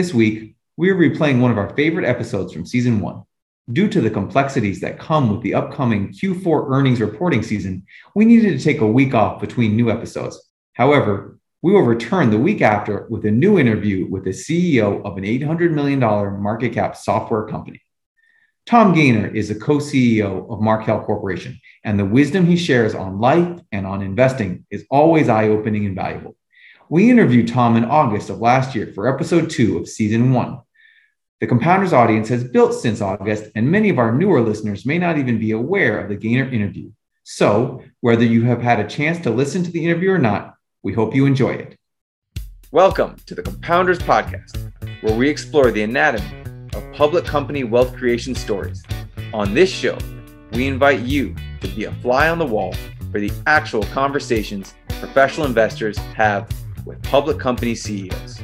This week, we are replaying one of our favorite episodes from season one. Due to the complexities that come with the upcoming Q4 earnings reporting season, we needed to take a week off between new episodes. However, we will return the week after with a new interview with the CEO of an $800 million market cap software company. Tom Gaynor is the co CEO of Markel Corporation, and the wisdom he shares on life and on investing is always eye opening and valuable. We interviewed Tom in August of last year for episode two of season one. The Compounders audience has built since August, and many of our newer listeners may not even be aware of the Gaynor interview. So, whether you have had a chance to listen to the interview or not, we hope you enjoy it. Welcome to the Compounders Podcast, where we explore the anatomy of public company wealth creation stories. On this show, we invite you to be a fly on the wall for the actual conversations professional investors have with public company CEOs.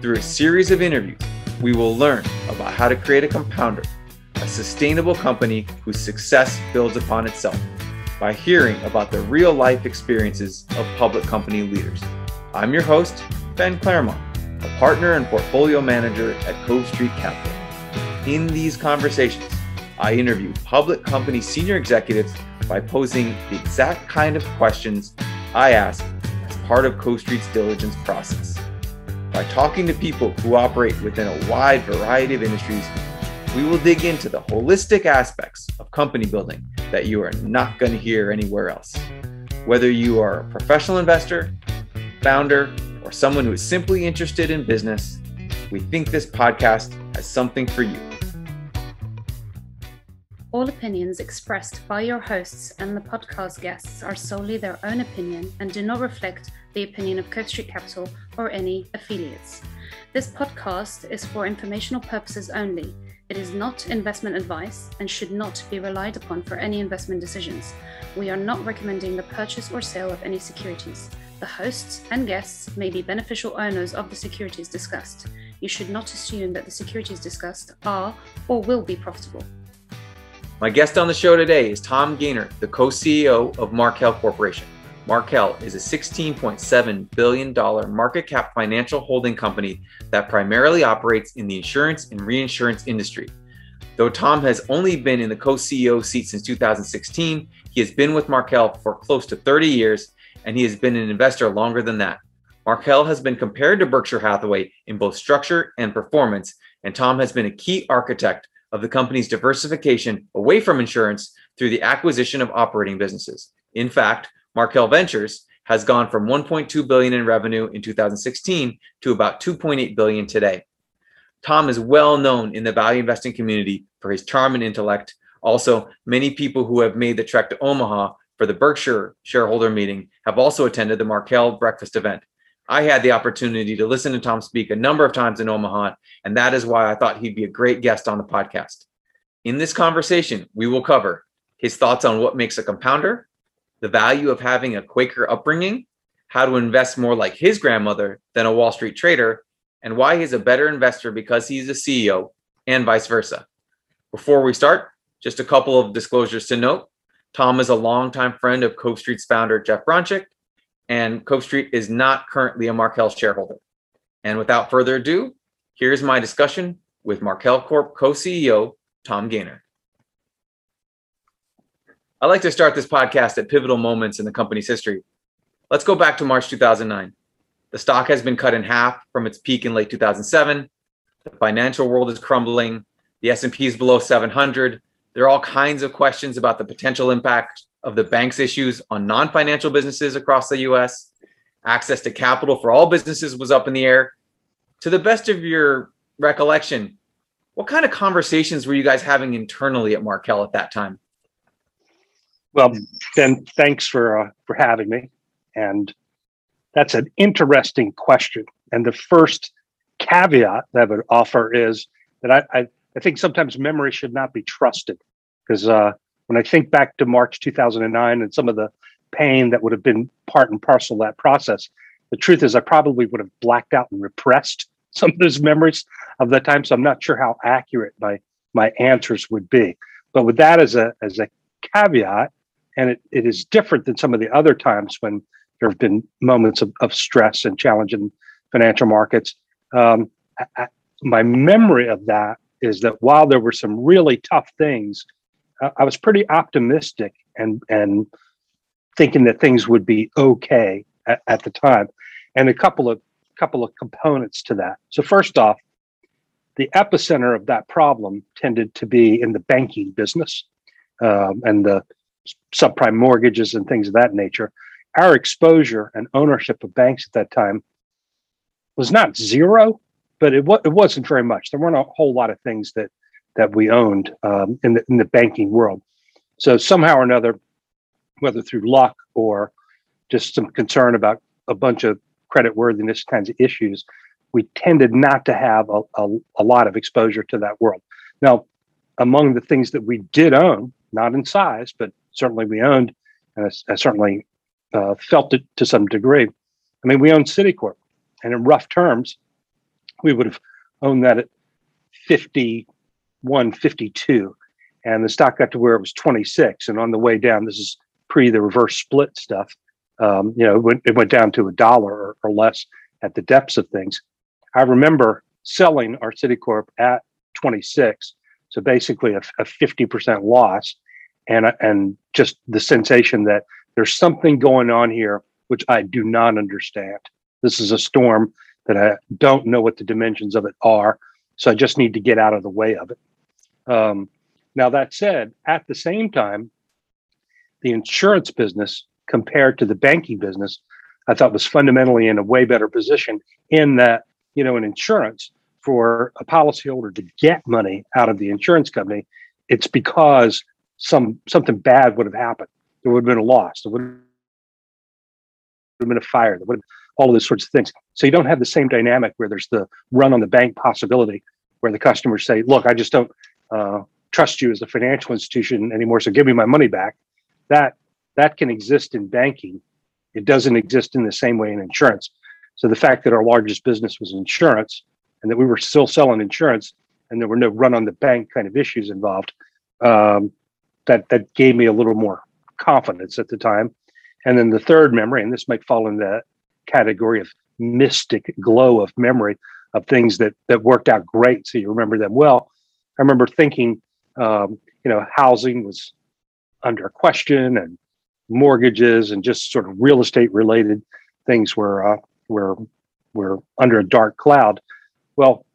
Through a series of interviews, we will learn about how to create a compounder, a sustainable company whose success builds upon itself by hearing about the real life experiences of public company leaders. I'm your host, Ben Claremont, a partner and portfolio manager at Cove Street Capital. In these conversations, I interview public company senior executives by posing the exact kind of questions I ask as part of Cove Street's diligence process. By talking to people who operate within a wide variety of industries, we will dig into the holistic aspects of company building that you are not going to hear anywhere else. Whether you are a professional investor, founder, or someone who is simply interested in business, we think this podcast has something for you. All opinions expressed by your hosts and the podcast guests are solely their own opinion and do not reflect the opinion of Cove Street Capital or any affiliates. This podcast is for informational purposes only it is not investment advice and should not be relied upon for any investment decisions. We are not recommending the purchase or sale of any securities. The hosts and guests may be beneficial owners of the securities discussed. You should not assume that the securities discussed are or will be profitable. My guest on the show today is Tom Gaynor, the co CEO of Markel Corporation. Markel is a $16.7 billion market cap financial holding company that primarily operates in the insurance and reinsurance industry. Though Tom has only been in the co CEO seat since 2016, he has been with Markel for close to 30 years and he has been an investor longer than that. Markel has been compared to Berkshire Hathaway in both structure and performance, and Tom has been a key architect of the company's diversification away from insurance through the acquisition of operating businesses. In fact, Markel Ventures has gone from 1.2 billion in revenue in 2016 to about 2.8 billion today. Tom is well known in the value investing community for his charm and intellect. Also, many people who have made the trek to Omaha for the Berkshire shareholder meeting have also attended the Markel breakfast event. I had the opportunity to listen to Tom speak a number of times in Omaha, and that is why I thought he'd be a great guest on the podcast. In this conversation, we will cover his thoughts on what makes a compounder, the value of having a Quaker upbringing, how to invest more like his grandmother than a Wall Street trader, and why he's a better investor because he's a CEO and vice versa. Before we start, just a couple of disclosures to note. Tom is a longtime friend of Cove Street's founder, Jeff Bronchick, and Cove Street is not currently a Markel shareholder. And without further ado, here's my discussion with Markel Corp co CEO, Tom Gaynor. I like to start this podcast at pivotal moments in the company's history. Let's go back to March 2009. The stock has been cut in half from its peak in late 2007. The financial world is crumbling. The S&P is below 700. There are all kinds of questions about the potential impact of the bank's issues on non-financial businesses across the US. Access to capital for all businesses was up in the air. To the best of your recollection, what kind of conversations were you guys having internally at Markel at that time? Well, Ben, thanks for uh, for having me, and that's an interesting question. And the first caveat that I would offer is that I, I, I think sometimes memory should not be trusted because uh, when I think back to March 2009 and some of the pain that would have been part and parcel of that process, the truth is I probably would have blacked out and repressed some of those memories of that time. So I'm not sure how accurate my my answers would be. But with that as a as a caveat, and it, it is different than some of the other times when there have been moments of, of stress and challenge in financial markets. Um, I, my memory of that is that while there were some really tough things, I was pretty optimistic and and thinking that things would be okay at, at the time. And a couple of couple of components to that. So first off, the epicenter of that problem tended to be in the banking business um, and the subprime mortgages and things of that nature. Our exposure and ownership of banks at that time was not zero, but it, it wasn't very much. There weren't a whole lot of things that that we owned um, in the in the banking world. So somehow or another, whether through luck or just some concern about a bunch of credit worthiness kinds of issues, we tended not to have a, a, a, lot of exposure to that world. Now, among the things that we did own, not in size, but certainly we owned, and I, I certainly uh, felt it to some degree. I mean, we owned Citicorp, and in rough terms, we would have owned that at 51, 52, and the stock got to where it was 26. And on the way down, this is pre the reverse split stuff. Um, you know, it went, it went down to a dollar or, or less at the depths of things. I remember selling our Citicorp at 26, so basically a, a 50% loss, and and just the sensation that there's something going on here which I do not understand. This is a storm that I don't know what the dimensions of it are, so I just need to get out of the way of it. Um, now that said, at the same time, the insurance business compared to the banking business, I thought was fundamentally in a way better position in that, you know, in insurance for a policyholder to get money out of the insurance company, it's because some something bad would have happened. There would have been a loss. There would have been a fire. There would have all of those sorts of things. So you don't have the same dynamic where there's the run on the bank possibility where the customers say, look, I just don't uh, trust you as a financial institution anymore. So give me my money back. That that can exist in banking. It doesn't exist in the same way in insurance. So the fact that our largest business was insurance and that we were still selling insurance and there were no run on the bank kind of issues involved, um, that that gave me a little more confidence at the time. And then the third memory, and this might fall in that category of mystic glow of memory of things that that worked out great, so you remember them well. I remember thinking, um, you know, housing was under question and mortgages and just sort of real estate related things were uh, were were under a dark cloud. Well,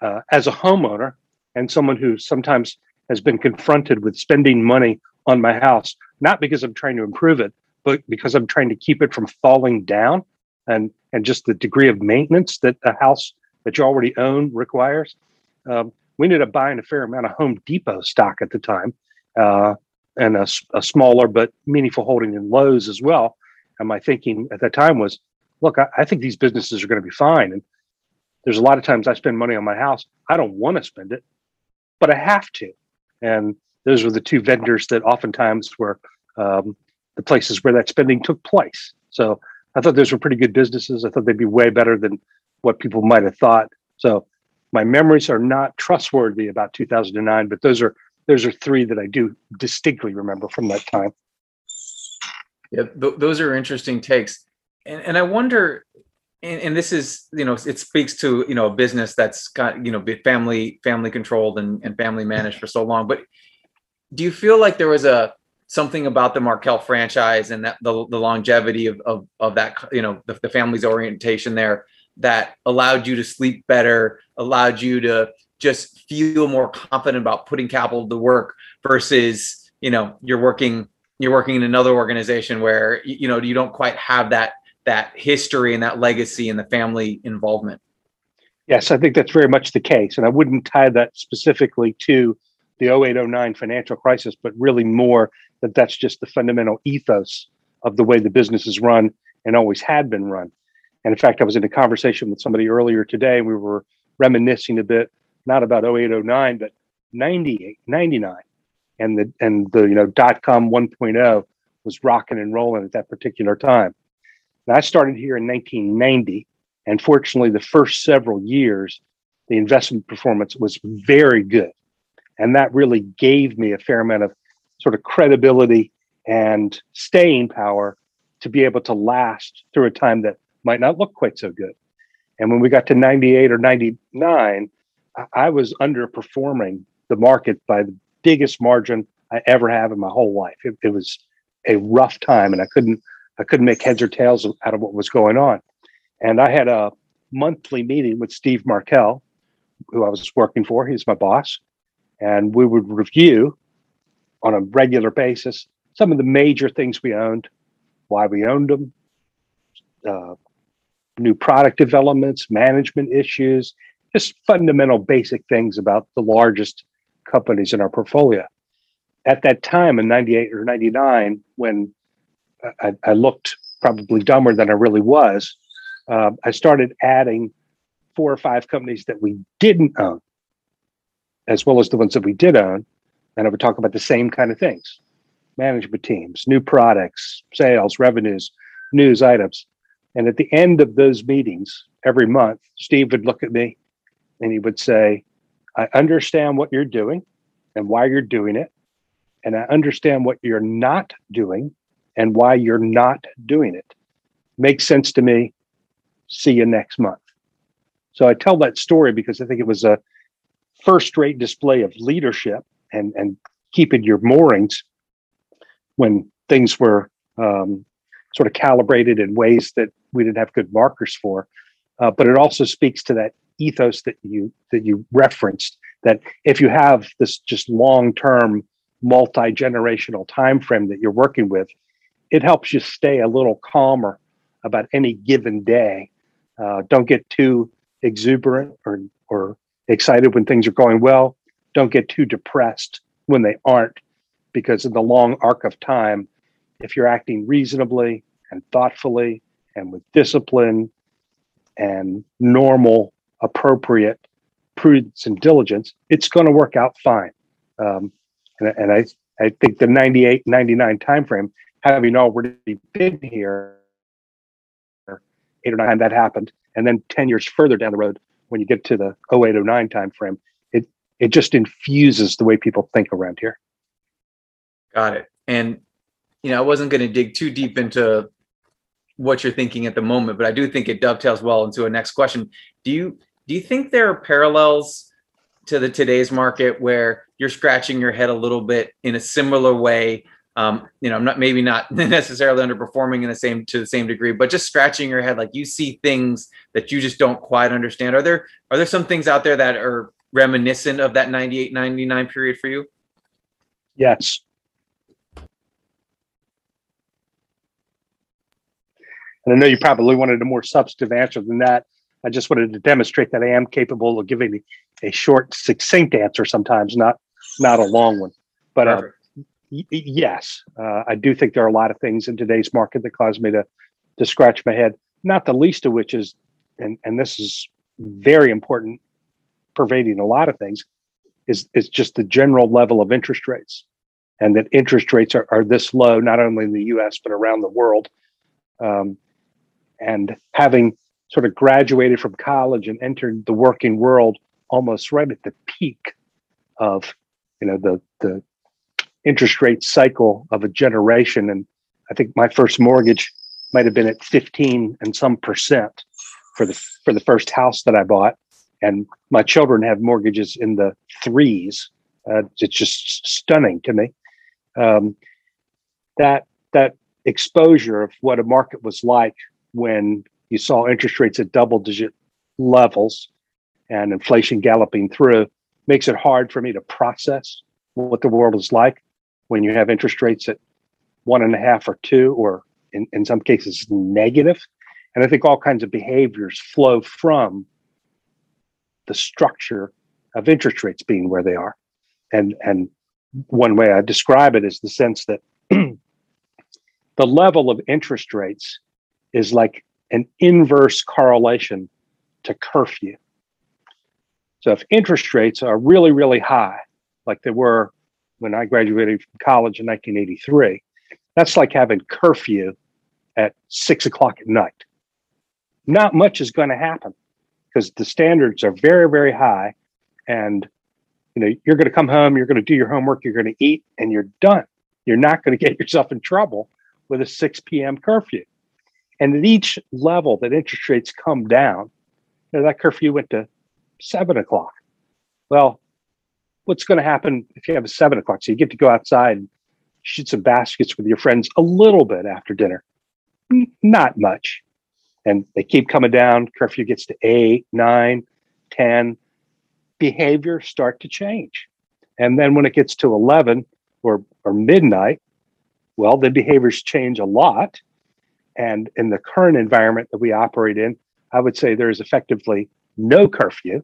uh, as a homeowner and someone who sometimes has been confronted with spending money on my house, not because I'm trying to improve it, but because I'm trying to keep it from falling down, and and just the degree of maintenance that a house that you already own requires. Um, we ended up buying a fair amount of Home Depot stock at the time, uh, and a, a, smaller but meaningful holding in Lowe's as well. And my thinking at that time was, look, I, I think these businesses are going to be fine. And there's a lot of times I spend money on my house. I don't want to spend it, but I have to. And those were the two vendors that oftentimes were um, the places where that spending took place. So I thought those were pretty good businesses. I thought they'd be way better than what people might have thought. So my memories are not trustworthy about 2009, but those are those are three that I do distinctly remember from that time. Yeah, th- those are interesting takes, and, and I wonder, and, and, this is you know it speaks to you know a business that's got you know family family controlled and, and family managed for so long. But do you feel like there was a something about the Markel franchise and that the, the longevity of, of of that you know the, the family's orientation there that allowed you to sleep better, allowed you to just feel more confident about putting capital to work versus you know you're working you're working in another organization where you know you don't quite have that that history and that legacy and the family involvement. Yes i think that's very much the case and i wouldn't tie that specifically to the 0809 financial crisis but really more that that's just the fundamental ethos of the way the business is run and always had been run and in fact i was in a conversation with somebody earlier today and we were reminiscing a bit not about 0809, but 98, 99. And the, and the, you know, dot com 1.0 was rocking and rolling at that particular time. And I started here in 1990. And fortunately, the first several years, the investment performance was very good. And that really gave me a fair amount of sort of credibility and staying power to be able to last through a time that might not look quite so good. And when we got to 98 or 99, I was underperforming the market by the biggest margin I ever have in my whole life. It, it was a rough time, and I couldn't I couldn't make heads or tails out of what was going on. And I had a monthly meeting with Steve Markel, who I was working for. He's my boss, and we would review on a regular basis some of the major things we owned, why we owned them, uh, new product developments, management issues, just fundamental basic things about the largest companies in our portfolio. At that time in 98 or 99, when I, I looked probably dumber than I really was, uh, I started adding four or five companies that we didn't own, as well as the ones that we did own. And I would talk about the same kind of things management teams, new products, sales, revenues, news items. And at the end of those meetings every month, Steve would look at me and he would say, I understand what you're doing and why you're doing it. And I understand what you're not doing and why you're not doing it. Makes sense to me. See you next month. So I tell that story because I think it was a first rate display of leadership and, and keeping your moorings when things were um, sort of calibrated in ways that we didn't have good markers for. Uh, but it also speaks to that ethos that you that you referenced that if you have this just long-term multi-generational time frame that you're working with it helps you stay a little calmer about any given day uh, don't get too exuberant or or excited when things are going well don't get too depressed when they aren't because in the long arc of time if you're acting reasonably and thoughtfully and with discipline and normal appropriate prudence and diligence, it's going to work out fine. Um, and, and I, I think the 98, 99 timeframe, having already been here, eight or nine, that happened. And then 10 years further down the road, when you get to the 08, 09 timeframe, it, it just infuses the way people think around here. Got it. And, you know, I wasn't going to dig too deep into what you're thinking at the moment, but I do think it dovetails well into a next question. Do you do you think there are parallels to the today's market where you're scratching your head a little bit in a similar way? Um, you know, I'm not maybe not necessarily underperforming in the same to the same degree, but just scratching your head like you see things that you just don't quite understand. Are there are there some things out there that are reminiscent of that 98 99 period for you? Yes. And I know you probably wanted a more substantive answer than that. I just wanted to demonstrate that I am capable of giving a short, succinct answer sometimes, not not a long one. But uh, y- yes, uh, I do think there are a lot of things in today's market that cause me to to scratch my head. Not the least of which is, and and this is very important, pervading a lot of things, is is just the general level of interest rates, and that interest rates are, are this low not only in the U.S. but around the world. Um, and having sort of graduated from college and entered the working world almost right at the peak of you know the the interest rate cycle of a generation. And i think my first mortgage might have been at 15 and some percent for the for the first house that i bought. And my children have mortgages in the threes. Uh, it's just stunning to me. Um, that that exposure of what a market was like when you saw interest rates at double digit levels and inflation galloping through makes it hard for me to process what the world is like when you have interest rates at one and a half or two or in, in some cases negative. And i think all kinds of behaviors flow from the structure of interest rates being where they are. And and one way i describe it is the sense that the level of interest rates is like an inverse correlation to curfew. So if interest rates are really, really high, like they were when I graduated from college in 1983, that's like having curfew at six o'clock at night. Not much is going to happen because the standards are very, very high. And you know, you're going to come home, you're going to do your homework, you're going to eat, and you're done. You're not going to get yourself in trouble with a 6 p.m. curfew. And at each level that interest rates come down, you know, that curfew went to seven o'clock. Well, what's going to happen if you have a seven o'clock? So you get to go outside and shoot some baskets with your friends a little bit after dinner. Not much. And they keep coming down. Curfew gets to eight, nine, 10. Behaviors start to change. And then when it gets to 11 or, or midnight, well, the behaviors change a lot. And in the current environment that we operate in, I would say there is effectively no curfew,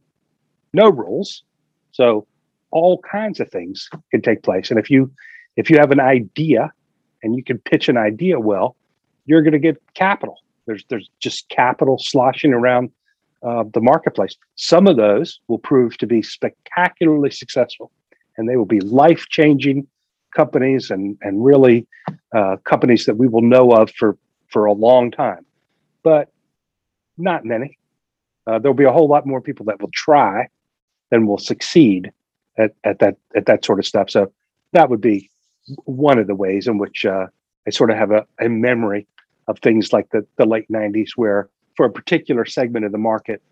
no rules. So all kinds of things can take place. And if you if you have an idea and you can pitch an idea well, you're going to get capital. There's there's just capital sloshing around uh, the marketplace. Some of those will prove to be spectacularly successful, and they will be life changing companies and and really uh, companies that we will know of for for a long time. But not many. Uh, there'll be a whole lot more people that will try than will succeed at, at that at that sort of stuff. So that would be one of the ways in which uh, I sort of have a, a memory of things like the, the late 90s, where for a particular segment of the market,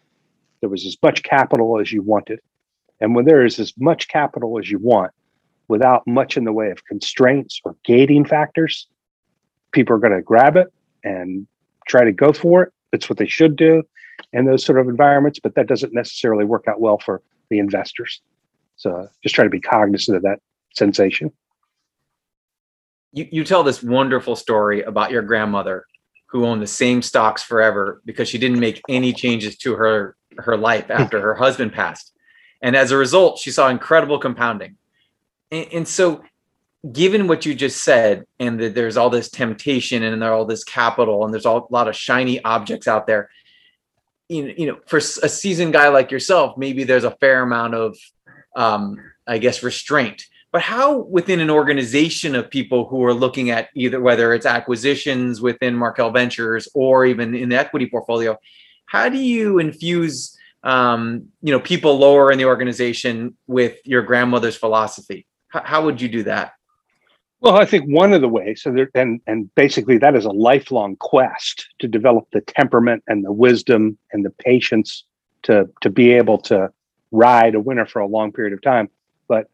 there was as much capital as you wanted. And when there is as much capital as you want, without much in the way of constraints or gating factors, people are going to grab it and try to go for it. It's what they should do in those sort of environments, but that doesn't necessarily work out well for the investors. So just try to be cognizant of that sensation. You, you tell this wonderful story about your grandmother who owned the same stocks forever because she didn't make any changes to her her life after her husband passed. And as a result, she saw incredible compounding. And, and so given what you just said, and that there's all this temptation and there's all this capital and there's all, a lot of shiny objects out there, you you know, for a seasoned guy like yourself, maybe there's a fair amount of um, I guess, restraint. But how within an organization of people who are looking at either whether it's acquisitions within Markel Ventures or even in the equity portfolio, how do you infuse um, you know people lower in the organization with your grandmother's philosophy? How, how would you do that? Well, I think one of the ways, so there, and and basically that is a lifelong quest to develop the temperament and the wisdom and the patience to to be able to ride a winner for a long period of time. But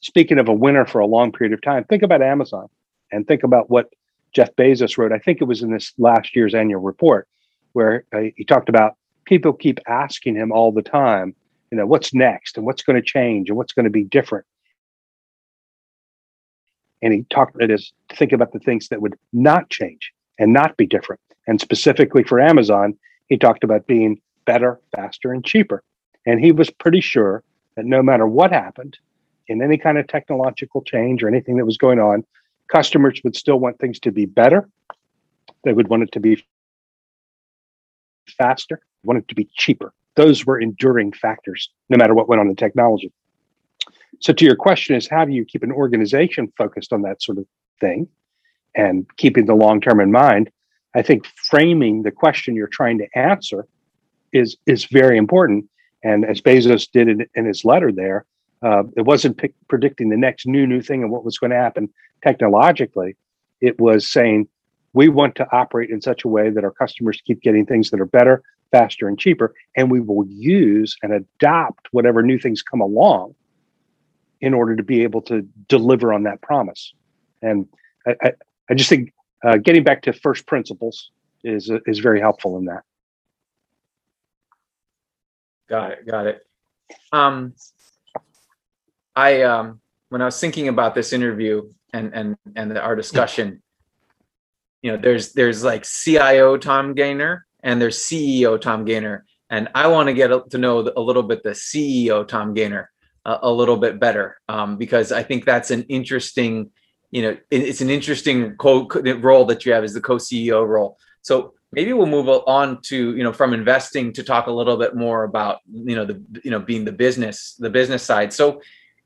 speaking of a winner for a long period of time, think about Amazon and think about what Jeff Bezos wrote. I think it was in this last year's annual report where uh, he talked about people keep asking him all the time, you know, what's next and what's going to change and what's going to be different. And he talked to think about the things that would not change and not be different. And specifically for Amazon, he talked about being better, faster, and cheaper. And he was pretty sure that no matter what happened in any kind of technological change or anything that was going on, customers would still want things to be better. They would want it to be faster, want it to be cheaper. Those were enduring factors, no matter what went on in technology. So, to your question, is how do you keep an organization focused on that sort of thing and keeping the long term in mind? I think framing the question you're trying to answer is is very important. And as Bezos did in, in his letter there, uh, it wasn't p- predicting the next new new thing and what was going to happen technologically. It was saying we want to operate in such a way that our customers keep getting things that are better, faster, and cheaper, and we will use and adopt whatever new things come along in order to be able to deliver on that promise. And I, I, I just think uh, getting back to first principles is is very helpful in that. Got it. Got it. Um, I um, when I was thinking about this interview and and and our discussion, you know, there's there's like CIO Tom Gaynor and there's CEO Tom Gaynor, and I want to get to know a little bit the CEO Tom Gaynor a, little bit better um, because I think that's an interesting, you know, it's an interesting co- role that you have as the co-CEO role. So maybe we'll move on to you know from investing to talk a little bit more about you know the you know being the business the business side. So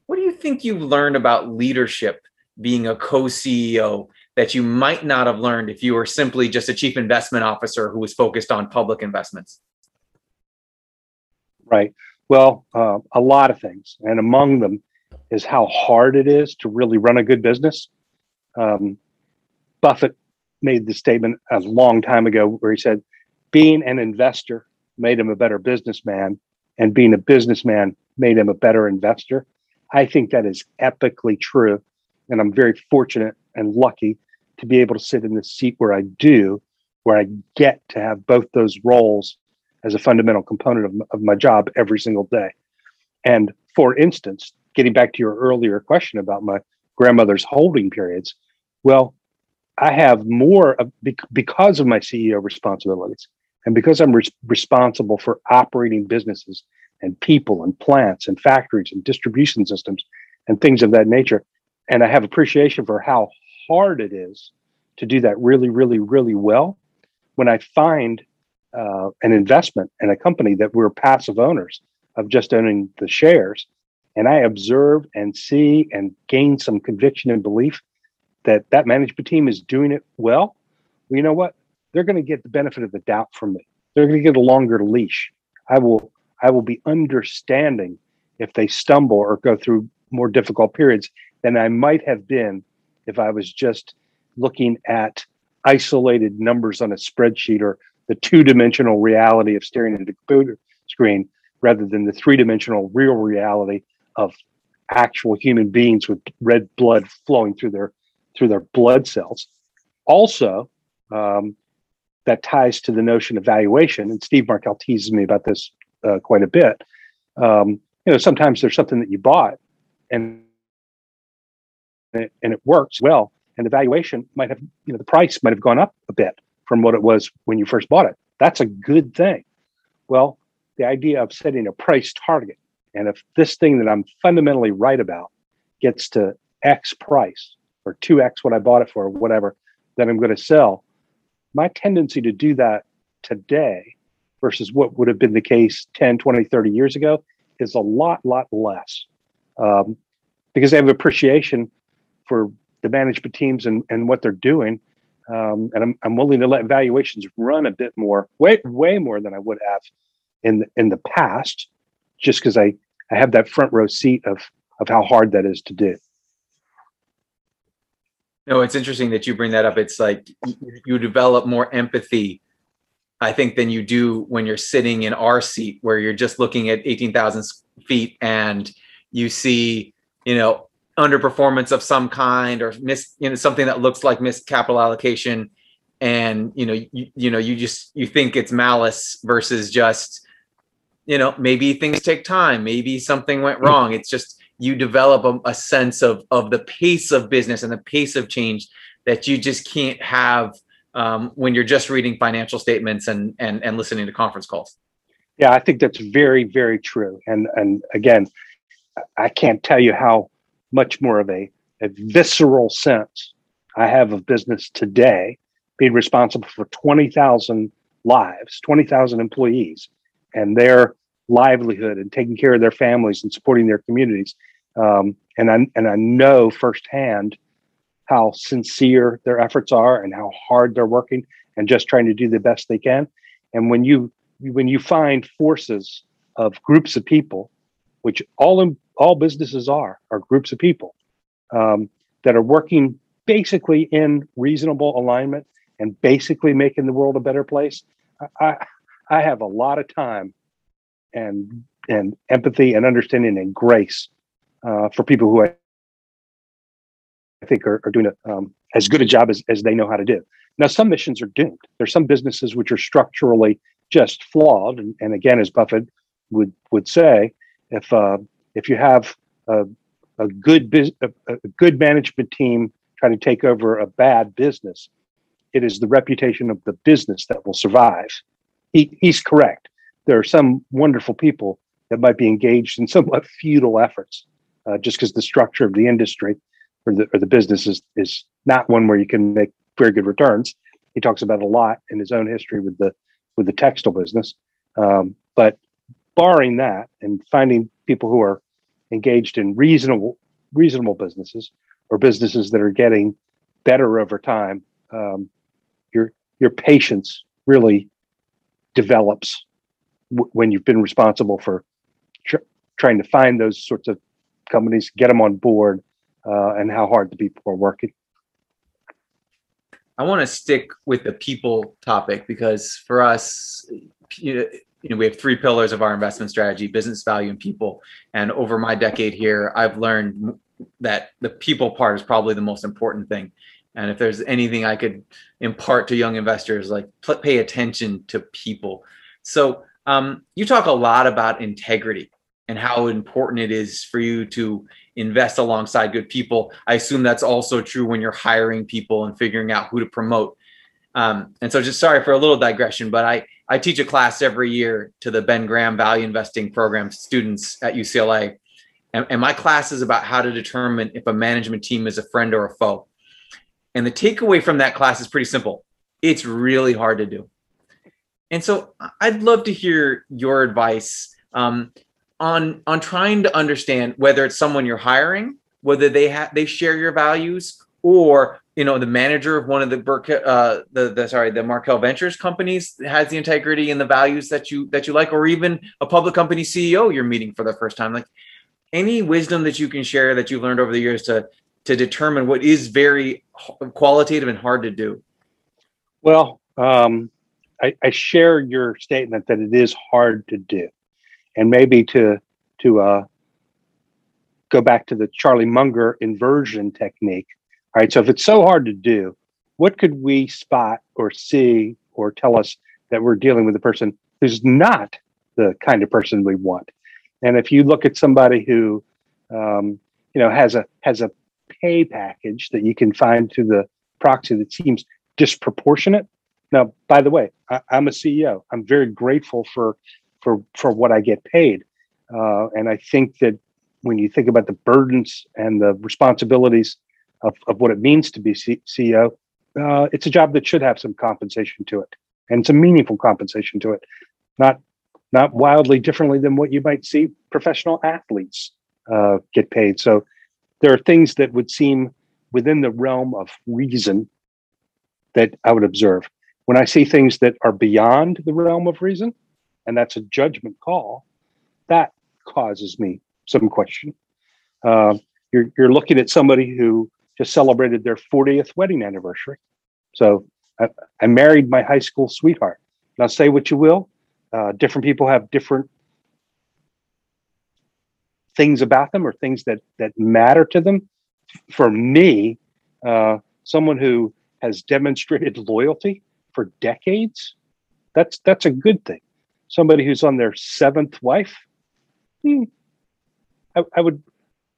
what do you think you've learned about leadership being a co-ceo that you might not have learned if you were simply just a chief investment officer who was focused on public investments? Right well uh, a lot of things and among them is how hard it is to really run a good business um, buffett made the statement a long time ago where he said, being an investor made him a better businessman, and being a businessman made him a better investor. I think that is epically true. And I'm very fortunate and lucky to be able to sit in the seat where I do, where I get to have both those roles as a fundamental component of, of my job every single day. And for instance, getting back to your earlier question about my grandmother's holding periods, well, I have more of, because of my CEO responsibilities and because I'm re- responsible for operating businesses and people and plants and factories and distribution systems and things of that nature. And I have appreciation for how hard it is to do that really, really, really well. When I find uh, an investment in a company that we're passive owners of just owning the shares, and I observe and see and gain some conviction and belief that that management team is doing it well, well you know what? They're going to get the benefit of the doubt from me. They're going to get a longer leash. I will I will be understanding if they stumble or go through more difficult periods than I might have been if I was just looking at isolated numbers on a spreadsheet or the two-dimensional reality of staring at a computer screen rather than the three-dimensional real reality of actual human beings with red blood flowing through their through their blood cells. Also, um, that ties to the notion of valuation, and Steve Markel teases me about this uh, quite a bit. Um, you know, sometimes there's something that you bought and and it, and it works well, and the valuation might have, you know, the price might have gone up a bit from what it was when you first bought it. That's a good thing. Well, the idea of setting a price target, and if this thing that I'm fundamentally right about gets to X price or 2X what I bought it for, or whatever, then I'm going to sell. My tendency to do that today versus what would have been the case 10, 20, 30 years ago is a lot, lot less. Um, because they have appreciation for the management teams and, and what they're doing. Um, and I'm, I'm willing to let valuations run a bit more, way, way more than I would have in the, in the past, just because I, I have that front row seat of, of how hard that is to do. No, it's interesting that you bring that up. It's like you develop more empathy I think, than you do when you're sitting in our seat where you're just looking at 18,000 feet and you see, you know, underperformance of some kind or miss, you know, something that looks like missed capital allocation. And, you know, you, you know, you just, you think it's malice versus just, you know, maybe things take time. Maybe something went wrong. It's just, you develop a, a sense of, of the pace of business and the pace of change that you just can't have um, when you're just reading financial statements and, and and listening to conference calls. Yeah, I think that's very very true. And and again, I can't tell you how much more of a, a visceral sense I have of business today, being responsible for twenty thousand lives, twenty thousand employees, and their livelihood and taking care of their families and supporting their communities. Um, and I and I know firsthand how sincere their efforts are and how hard they're working and just trying to do the best they can. And when you when you find forces of groups of people, which all all businesses are are groups of people um, that are working basically in reasonable alignment and basically making the world a better place, I I have a lot of time and and empathy and understanding and grace uh, for people who I I think are, are doing a, um, as good a job as, as they know how to do. Now, some missions are doomed. There's some businesses which are structurally just flawed, and, and again, as Buffett would would say, if uh, if you have a, a good a, a good management team trying to take over a bad business, it is the reputation of the business that will survive. He, he's correct. There are some wonderful people that might be engaged in somewhat futile efforts, uh, just because the structure of the industry or the, or the business is, is not one where you can make very good returns. He talks about a lot in his own history with the with the textile business. Um, but barring that and finding people who are engaged in reasonable reasonable businesses or businesses that are getting better over time, um, your your patience really develops w- when you've been responsible for tr- trying to find those sorts of companies, get them on board, uh, and how hard the people are working. I want to stick with the people topic because for us, you know, you know, we have three pillars of our investment strategy: business value and people. And over my decade here, I've learned that the people part is probably the most important thing. And if there's anything I could impart to young investors, like pay attention to people. So um, you talk a lot about integrity and how important it is for you to invest alongside good people. I assume that's also true when you're hiring people and figuring out who to promote. Um, and so, just sorry for a little digression, but I I teach a class every year to the Ben Graham Value Investing Program students at UCLA, and, and my class is about how to determine if a management team is a friend or a foe. And the takeaway from that class is pretty simple: it's really hard to do. And so, I'd love to hear your advice. Um, on on trying to understand whether it's someone you're hiring, whether they have they share your values, or you know the manager of one of the Burke, uh, the, the sorry the Markel Ventures companies has the integrity and the values that you that you like, or even a public company CEO you're meeting for the first time. Like any wisdom that you can share that you've learned over the years to to determine what is very qualitative and hard to do. Well, um, I, I share your statement that it is hard to do and maybe to to uh, go back to the Charlie Munger inversion technique. Right, so if it's so hard to do, what could we spot or see or tell us that we're dealing with a person who's not the kind of person we want? And if you look at somebody who, um, you know, has a has a pay package that you can find to the proxy that seems disproportionate. Now, by the way, I, I'm a CEO. I'm very grateful for for for what I get paid. Uh, and I think that when you think about the burdens and the responsibilities of, of what it means to be C- CEO, uh, it's a job that should have some compensation to it and some meaningful compensation to it, not not wildly differently than what you might see professional athletes uh, get paid. So there are things that would seem within the realm of reason that I would observe. When I see things that are beyond the realm of reason, and that's a judgment call, that causes me some question. Uh, you're, you're looking at somebody who just celebrated their 40th wedding anniversary. So I, I married my high school sweetheart. Now, say what you will, uh, different people have different things about them or things that that matter to them. For me, uh, someone who has demonstrated loyalty for decades, that's that's a good thing somebody who's on their seventh wife, hmm, I, I, would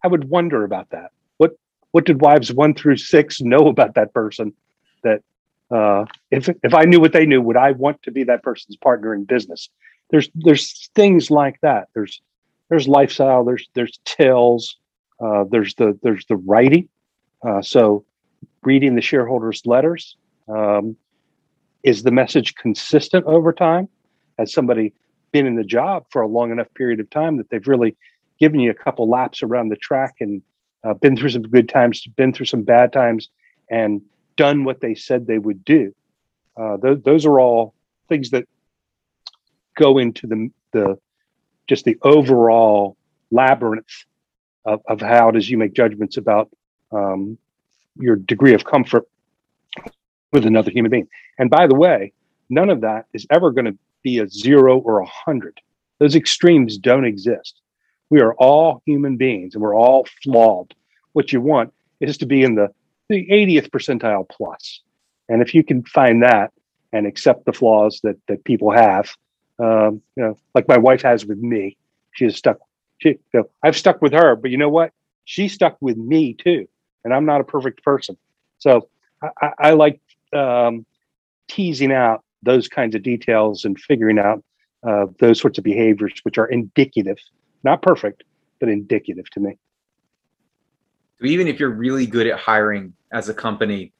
I would wonder about that. What did wives one through six know about that person? That uh, if if I knew what they knew, would I want to be that person's partner in business? There's there's things like that. There's there's lifestyle. There's there's tales. Uh, there's the there's the writing. Uh, so reading the shareholders' letters. Um, is the message consistent over time? has somebody been in the job for a long enough period of time that they've really given you a couple laps around the track and uh, been through some good times, been through some bad times, and done what they said they would do. Uh, th- those are all things that go into the the just the overall labyrinth of, of how does you make judgments about um, your degree of comfort with another human being. And by the way, none of that is ever going to be a zero or a hundred. Those extremes don't exist. We are all human beings and we're all flawed. What you want is to be in the, the 80th percentile plus. And if you can find that and accept the flaws that, that people have, um, you know, like my wife has with me, she is stuck. She, you know, I've stuck with her, but you know what? She stuck with me too. And I'm not a perfect person. So I, I like um, teasing out those kinds of details and figuring out uh, those sorts of behaviors, which are indicative, not perfect, but indicative to me. So even if you're really good at hiring as a company,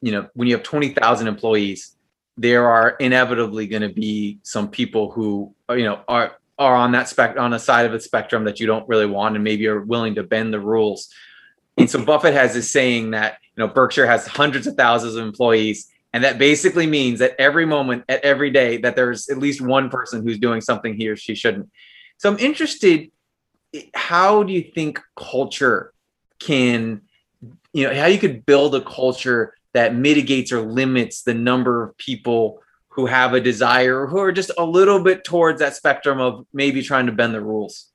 you know, when you have 20,000 employees, there are inevitably going to be some people who, you know, are are on that spec on a side of the spectrum that you don't really want and maybe are willing to bend the rules. And so Buffett has this saying that, you know, Berkshire has hundreds of thousands of employees and that basically means that every moment, at every day, that there's at least one person who's doing something he or she shouldn't. So I'm interested, how do you think culture can, you know, how you could build a culture that mitigates or limits the number of people who have a desire, who are just a little bit towards that spectrum of maybe trying to bend the rules?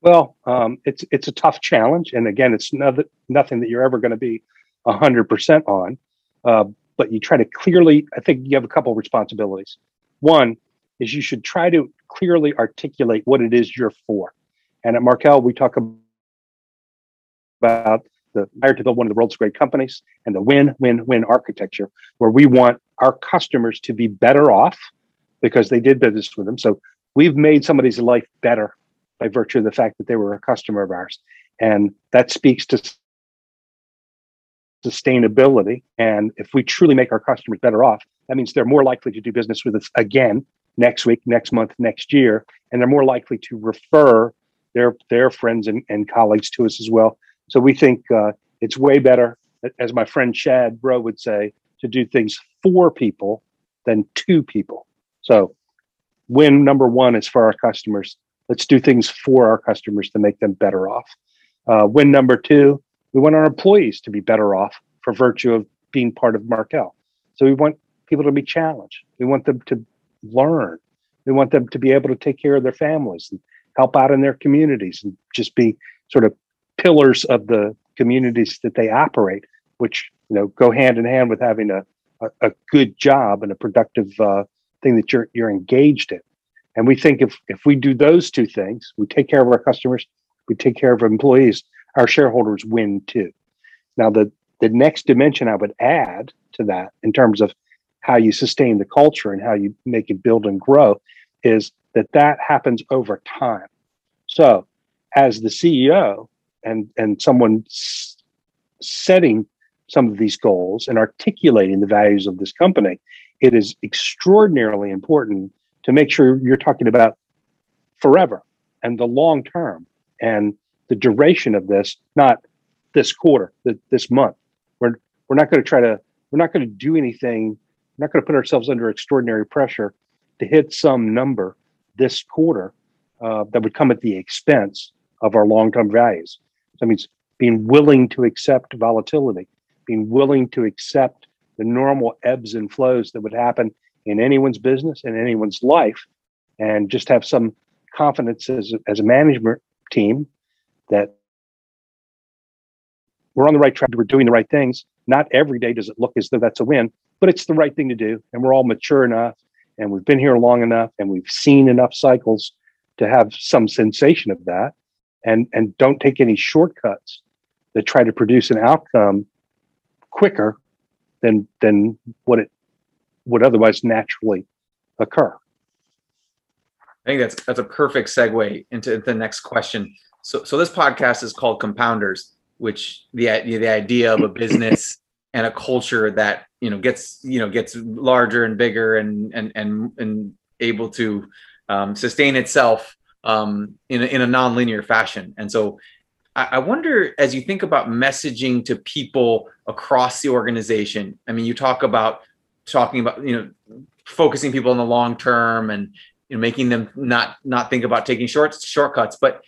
Well, um, it's it's a tough challenge, and again, it's nothing nothing that you're ever going to be hundred percent on. Uh, but you try to clearly. I think you have a couple of responsibilities. One is you should try to clearly articulate what it is you're for. And at Markel, we talk about the hire to build one of the world's great companies and the win win win architecture, where we want our customers to be better off because they did business with them. So we've made somebody's life better by virtue of the fact that they were a customer of ours. And that speaks to sustainability. And if we truly make our customers better off, that means they're more likely to do business with us again next week, next month, next year, and they're more likely to refer their their friends and, and colleagues to us as well. So we think uh, it's way better, as my friend Chad Bro would say, to do things for people than to people. So win number one is for our customers. Let's do things for our customers to make them better off. Uh, win number two, we want our employees to be better off for virtue of being part of Markel. So we want people to be challenged. We want them to learn. We want them to be able to take care of their families and help out in their communities and just be sort of pillars of the communities that they operate, which you know go hand in hand with having a a, a good job and a productive uh, thing that you're you're engaged in. And we think if if we do those two things, we take care of our customers, we take care of employees, our shareholders win too. Now the the next dimension I would add to that in terms of how you sustain the culture and how you make it build and grow is that that happens over time. So as the CEO and and someone s- setting some of these goals and articulating the values of this company, it is extraordinarily important to make sure you're talking about forever and the long term and the duration of this, not this quarter, this month. We're we're not going to try to we're not going to do anything. Not going to put ourselves under extraordinary pressure to hit some number this quarter uh, that would come at the expense of our long term values. So that means being willing to accept volatility, being willing to accept the normal ebbs and flows that would happen in anyone's business and anyone's life, and just have some confidence as, as a management team that we're on the right track, we're doing the right things. Not every day does it look as though that's a win, but it's the right thing to do. And we're all mature enough and we've been here long enough and we've seen enough cycles to have some sensation of that and and don't take any shortcuts that try to produce an outcome quicker than than what it would otherwise naturally occur. I think that's that's a perfect segue into the next question. So so this podcast is called Compounders, which the the idea of a business and a culture that you know gets you know gets larger and bigger and and and and able to um, sustain itself um, in a, in a non-linear fashion. And so I, I wonder as you think about messaging to people across the organization. I mean, you talk about talking about you know focusing people in the long term and you know making them not not think about taking short shortcuts but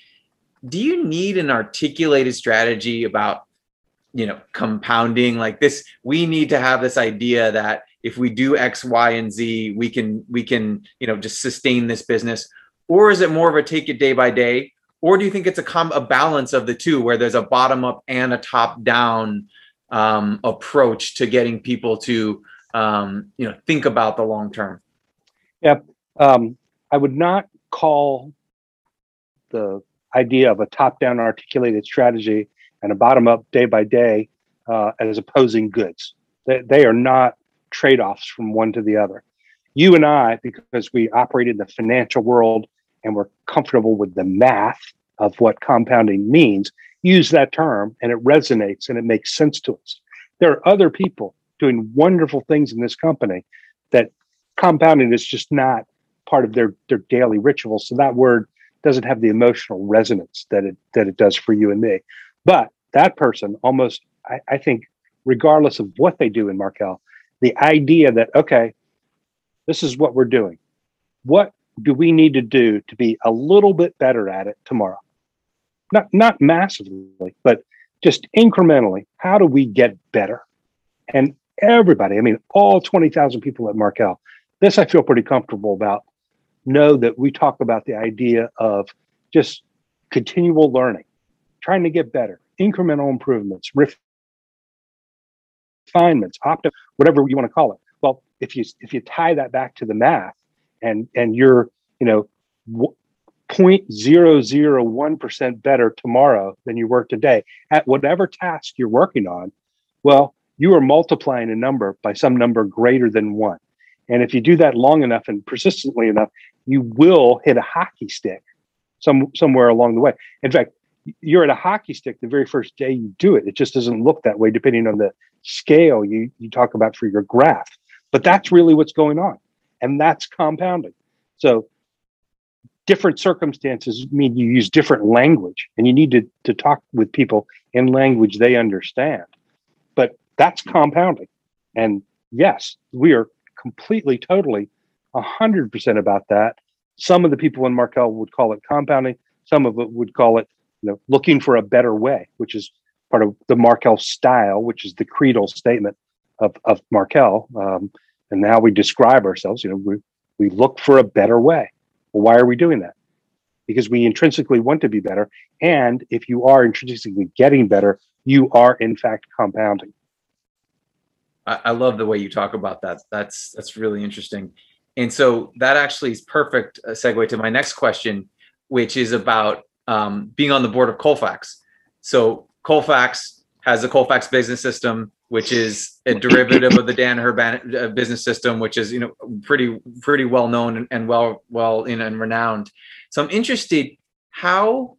do you need an articulated strategy about you know compounding like this we need to have this idea that if we do x y and z we can we can you know just sustain this business. Or is it more of a take it day by day? Or do you think it's a com- a balance of the two where there's a bottom up and a top down um, approach to getting people to um, you know think about the long term? Yeah um, i would not call the idea of a top down articulated strategy and a bottom up day by day uh, as opposing goods. They, they are not trade offs from one to the other. You and I, because we operate in the financial world and we're comfortable with the math of what compounding means, use that term and it resonates and it makes sense to us. There are other people doing wonderful things in this company that compounding is just not part of their, their daily ritual. So that word doesn't have the emotional resonance that it that it does for you and me. But that person almost, I, I think, regardless of what they do in Markel, the idea that, okay, this is what we're doing. What do we need to do to be a little bit better at it tomorrow? Not not massively, but just incrementally. How do we get better? And everybody, I mean, all 20,000 people at Markel, this I feel pretty comfortable about. Know that we talk about the idea of just continual learning, trying to get better, incremental improvements, refinements, optim, whatever you want to call it. Well, if you if you tie that back to the math, and and you're you know 0.001% better tomorrow than you were today at whatever task you're working on, well, you are multiplying a number by some number greater than one. And if you do that long enough and persistently enough, you will hit a hockey stick some somewhere along the way. In fact, you're at a hockey stick the very first day you do it. It just doesn't look that way depending on the scale you, you talk about for your graph. But that's really what's going on. And that's compounding. So different circumstances mean you use different language and you need to, to talk with people in language they understand. But that's compounding. And yes, we are completely, totally, 100% about that. Some of the people in Markel would call it compounding. Some of it would call it, you know, looking for a better way, which is part of the Markel style, which is the creedal statement of, of Markel. Um, and now we describe ourselves, you know, we, we look for a better way. Well, why are we doing that? Because we intrinsically want to be better. And if you are intrinsically getting better, you are in fact compounding. I, I love the way you talk about that. That's that's really interesting. And so that actually is perfect uh, segue to my next question, which is about um, being on the board of Colfax. So Colfax has a Colfax business system which is a derivative of the Danaher uh, business system, which is you know pretty pretty well known and, well well in and renowned. So I'm interested, how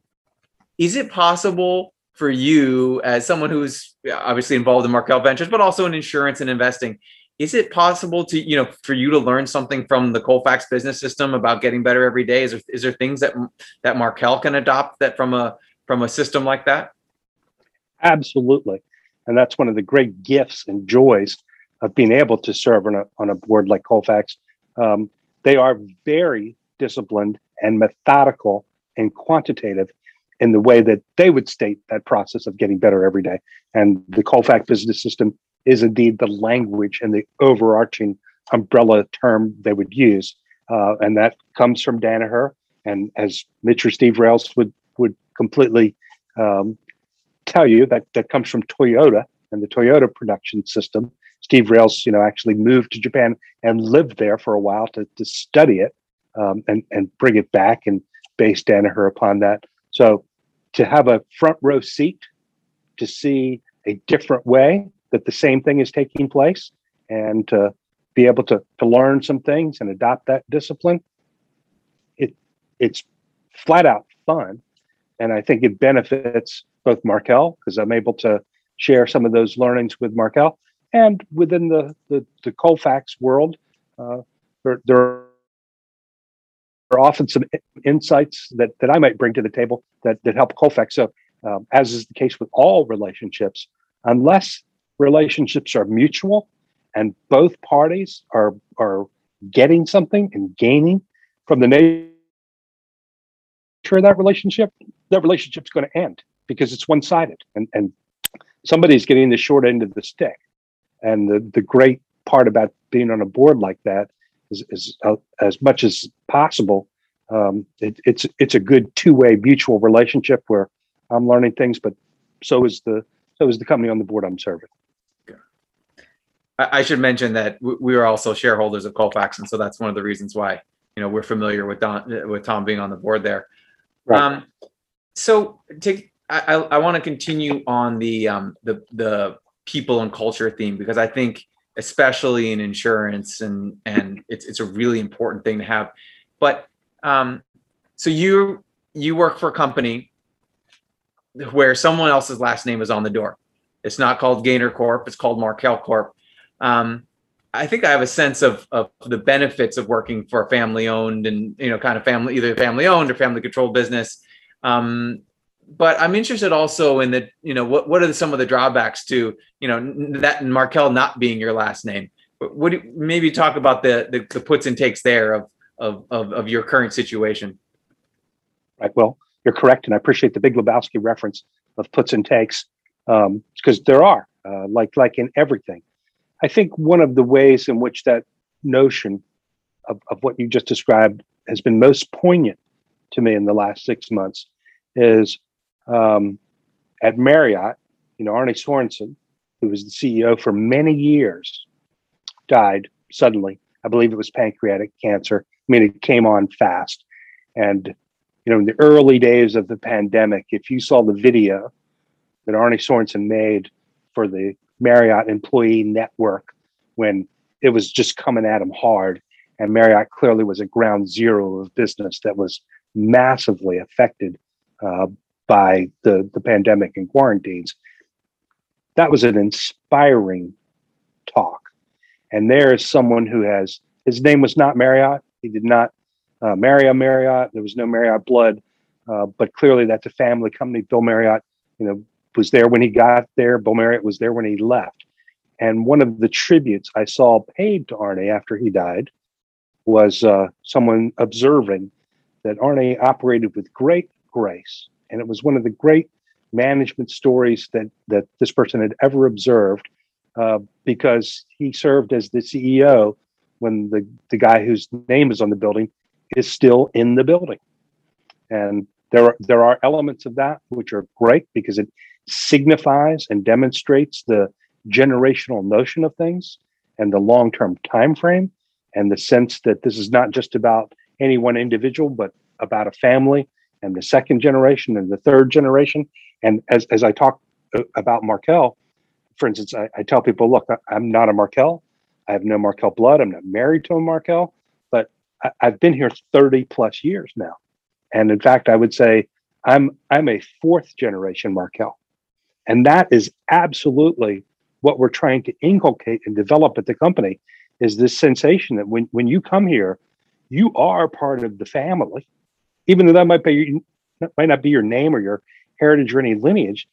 is it possible for you as someone who's obviously involved in Markel Ventures, but also in insurance and investing? Is it possible to you know for you to learn something from the Colfax business system about getting better every day? Is there, is there things that that Markel can adopt that from a from a system like that? Absolutely. And that's one of the great gifts and joys of being able to serve on a, on a board like Colfax. Um, they are very disciplined and methodical and quantitative in the way that they would state that process of getting better every day. And the Colfax business system is indeed the language and the overarching umbrella term they would use. Uh, and that comes from Danaher. And as Mitch or Steve Rales would, would completely um, tell you that that comes from Toyota and the Toyota production system. Steve Rales, you know, actually moved to Japan and lived there for a while to, to study it um, and, and bring it back and base Danaher upon that. So to have a front row seat to see a different way that the same thing is taking place and to be able to, to learn some things and adopt that discipline, it it's flat out fun. And I think it benefits both Markel because I'm able to share some of those learnings with Markel and within the the, the Colfax world. Uh, there, there are often some insights that that I might bring to the table that that help Colfax. So, um, as is the case with all relationships, unless relationships are mutual and both parties are are getting something and gaining from the nature of that relationship, that relationship's going to end because it's one sided and, and somebody's getting the short end of the stick. And the, the great part about being on a board like that is, is uh, as much as possible. Um, it, it's it's a good two way mutual relationship where I'm learning things, but so is the so is the company on the board I'm serving. I should mention that we are also shareholders of Colfax, and so that's one of the reasons why you know we're familiar with Don with Tom being on the board there. Right. Um, so to I, I want to continue on the um, the the people and culture theme because I think especially in insurance and and it's it's a really important thing to have. But um, so you you work for a company where someone else's last name is on the door. It's not called Gaynor Corp. It's called Markel Corp. Um, I think I have a sense of of the benefits of working for a family owned and you know kind of family either family owned or family controlled business. Um, but I'm interested also in the, you know, what what are some of the drawbacks to, you know, that Markel not being your last name? Would you maybe talk about the, the, the puts and takes there of, of of of your current situation? Right. Well, you're correct, and I appreciate the Big Lebowski reference of puts and takes because um, there are, uh, like like in everything. I think one of the ways in which that notion of, of what you just described has been most poignant to me in the last six months is um, at Marriott, you know, Arne Sorenson, who was the CEO for many years, died suddenly. I believe it was pancreatic cancer. I mean, it came on fast. And, you know, in the early days of the pandemic, if you saw the video that Arne Sorenson made for the Marriott employee network when it was just coming at him hard, and Marriott clearly was a ground zero of business that was massively affected uh, by the, the pandemic and quarantines. That was an inspiring talk. And there is someone who has, his name was not Marriott. He did not uh, marry a Marriott. There was no Marriott blood. Uh, but clearly that's a family company. Bill Marriott, you know, was there when he got there. Bill Marriott was there when he left. And one of the tributes I saw paid to Arne after he died was uh, someone observing that Arne operated with great grace. And it was one of the great management stories that, that this person had ever observed uh, because he served as the CEO when the, the guy whose name is on the building is still in the building. And there are, there are elements of that which are great because it signifies and demonstrates the generational notion of things and the long-term time frame and the sense that this is not just about any one individual, but about a family and the second generation and the third generation. And as, as I talk uh, about Markel, for instance, I, I tell people, look, I, am not a Markel. I have no Markel blood. I'm not married to a Markel, but I, I've been here 30 plus years now. And in fact, I would say I'm I'm a fourth generation Markel. And that is absolutely what we're trying to inculcate and develop at the company is this sensation that when, when you come here, you are part of the family, even though that might be might not be your name or your heritage or any lineage.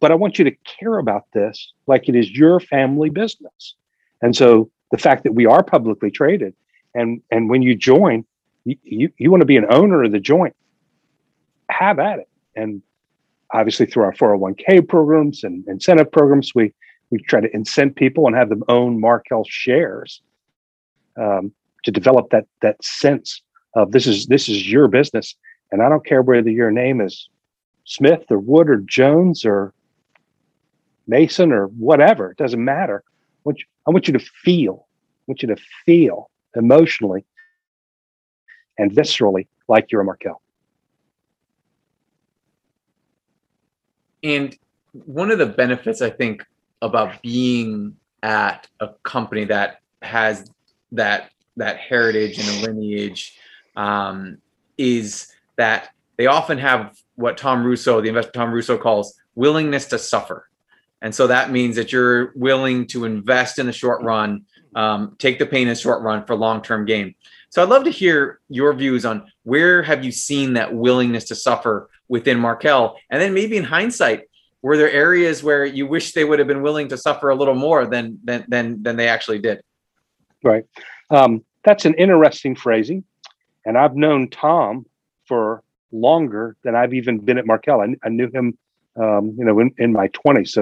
But I want you to care about this like it is your family business. And so the fact that we are publicly traded and and when you join, you, you, you want to be an owner of the joint, have at it. And obviously through our 401k programs and incentive programs, we we try to incent people and have them own Markel shares um, to develop that that sense of this is this is your business, and I don't care whether your name is Smith or Wood or Jones or Mason or whatever. It doesn't matter. I want you, I want you to feel. I want you to feel emotionally and viscerally like you're a Markel. And one of the benefits I think about being at a company that has that that heritage and a lineage um, is that they often have what Tom Russo, the investor Tom Russo calls willingness to suffer. And so that means that you're willing to invest in the short run, um, take the pain in the short run for long-term gain. So I'd love to hear your views on where have you seen that willingness to suffer within Markel, and then maybe in hindsight, were there areas where you wish they would have been willing to suffer a little more than than than, than they actually did? Right. Um, that's an interesting phrasing, and I've known Tom for longer than I've even been at Markel. I, I knew him, um, you know, in, in my twenties. So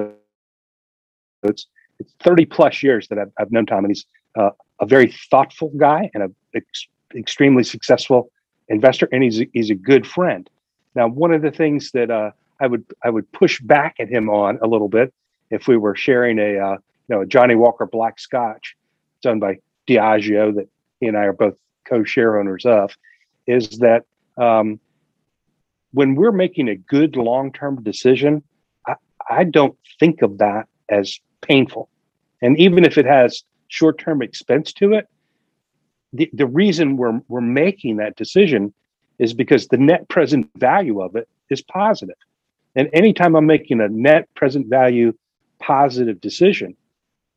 it's it's thirty plus years that I've, I've known Tom, and he's uh, a very thoughtful guy and an ex- extremely successful investor, and he's he's a good friend. Now, one of the things that uh, I would I would push back at him on a little bit if we were sharing a uh, you know a Johnnie Walker Black Scotch done by Diageo that he and I are both co-share owners of, is that um, when we're making a good long-term decision, I, I don't think of that as painful, and even if it has short-term expense to it, the, the reason we're we're making that decision is because the net present value of it is positive. And anytime I'm making a net present value positive decision,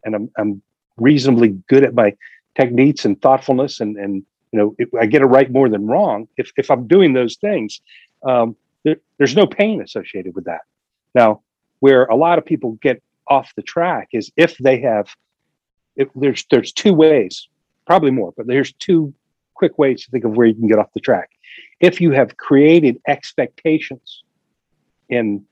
and I'm, I'm reasonably good at my techniques and thoughtfulness, and and you know I get it right more than wrong. If if I'm doing those things, um, there, there's no pain associated with that. Now, where a lot of people get off the track is if they have. If there's there's two ways, probably more, but there's two quick ways to think of where you can get off the track. If you have created expectations in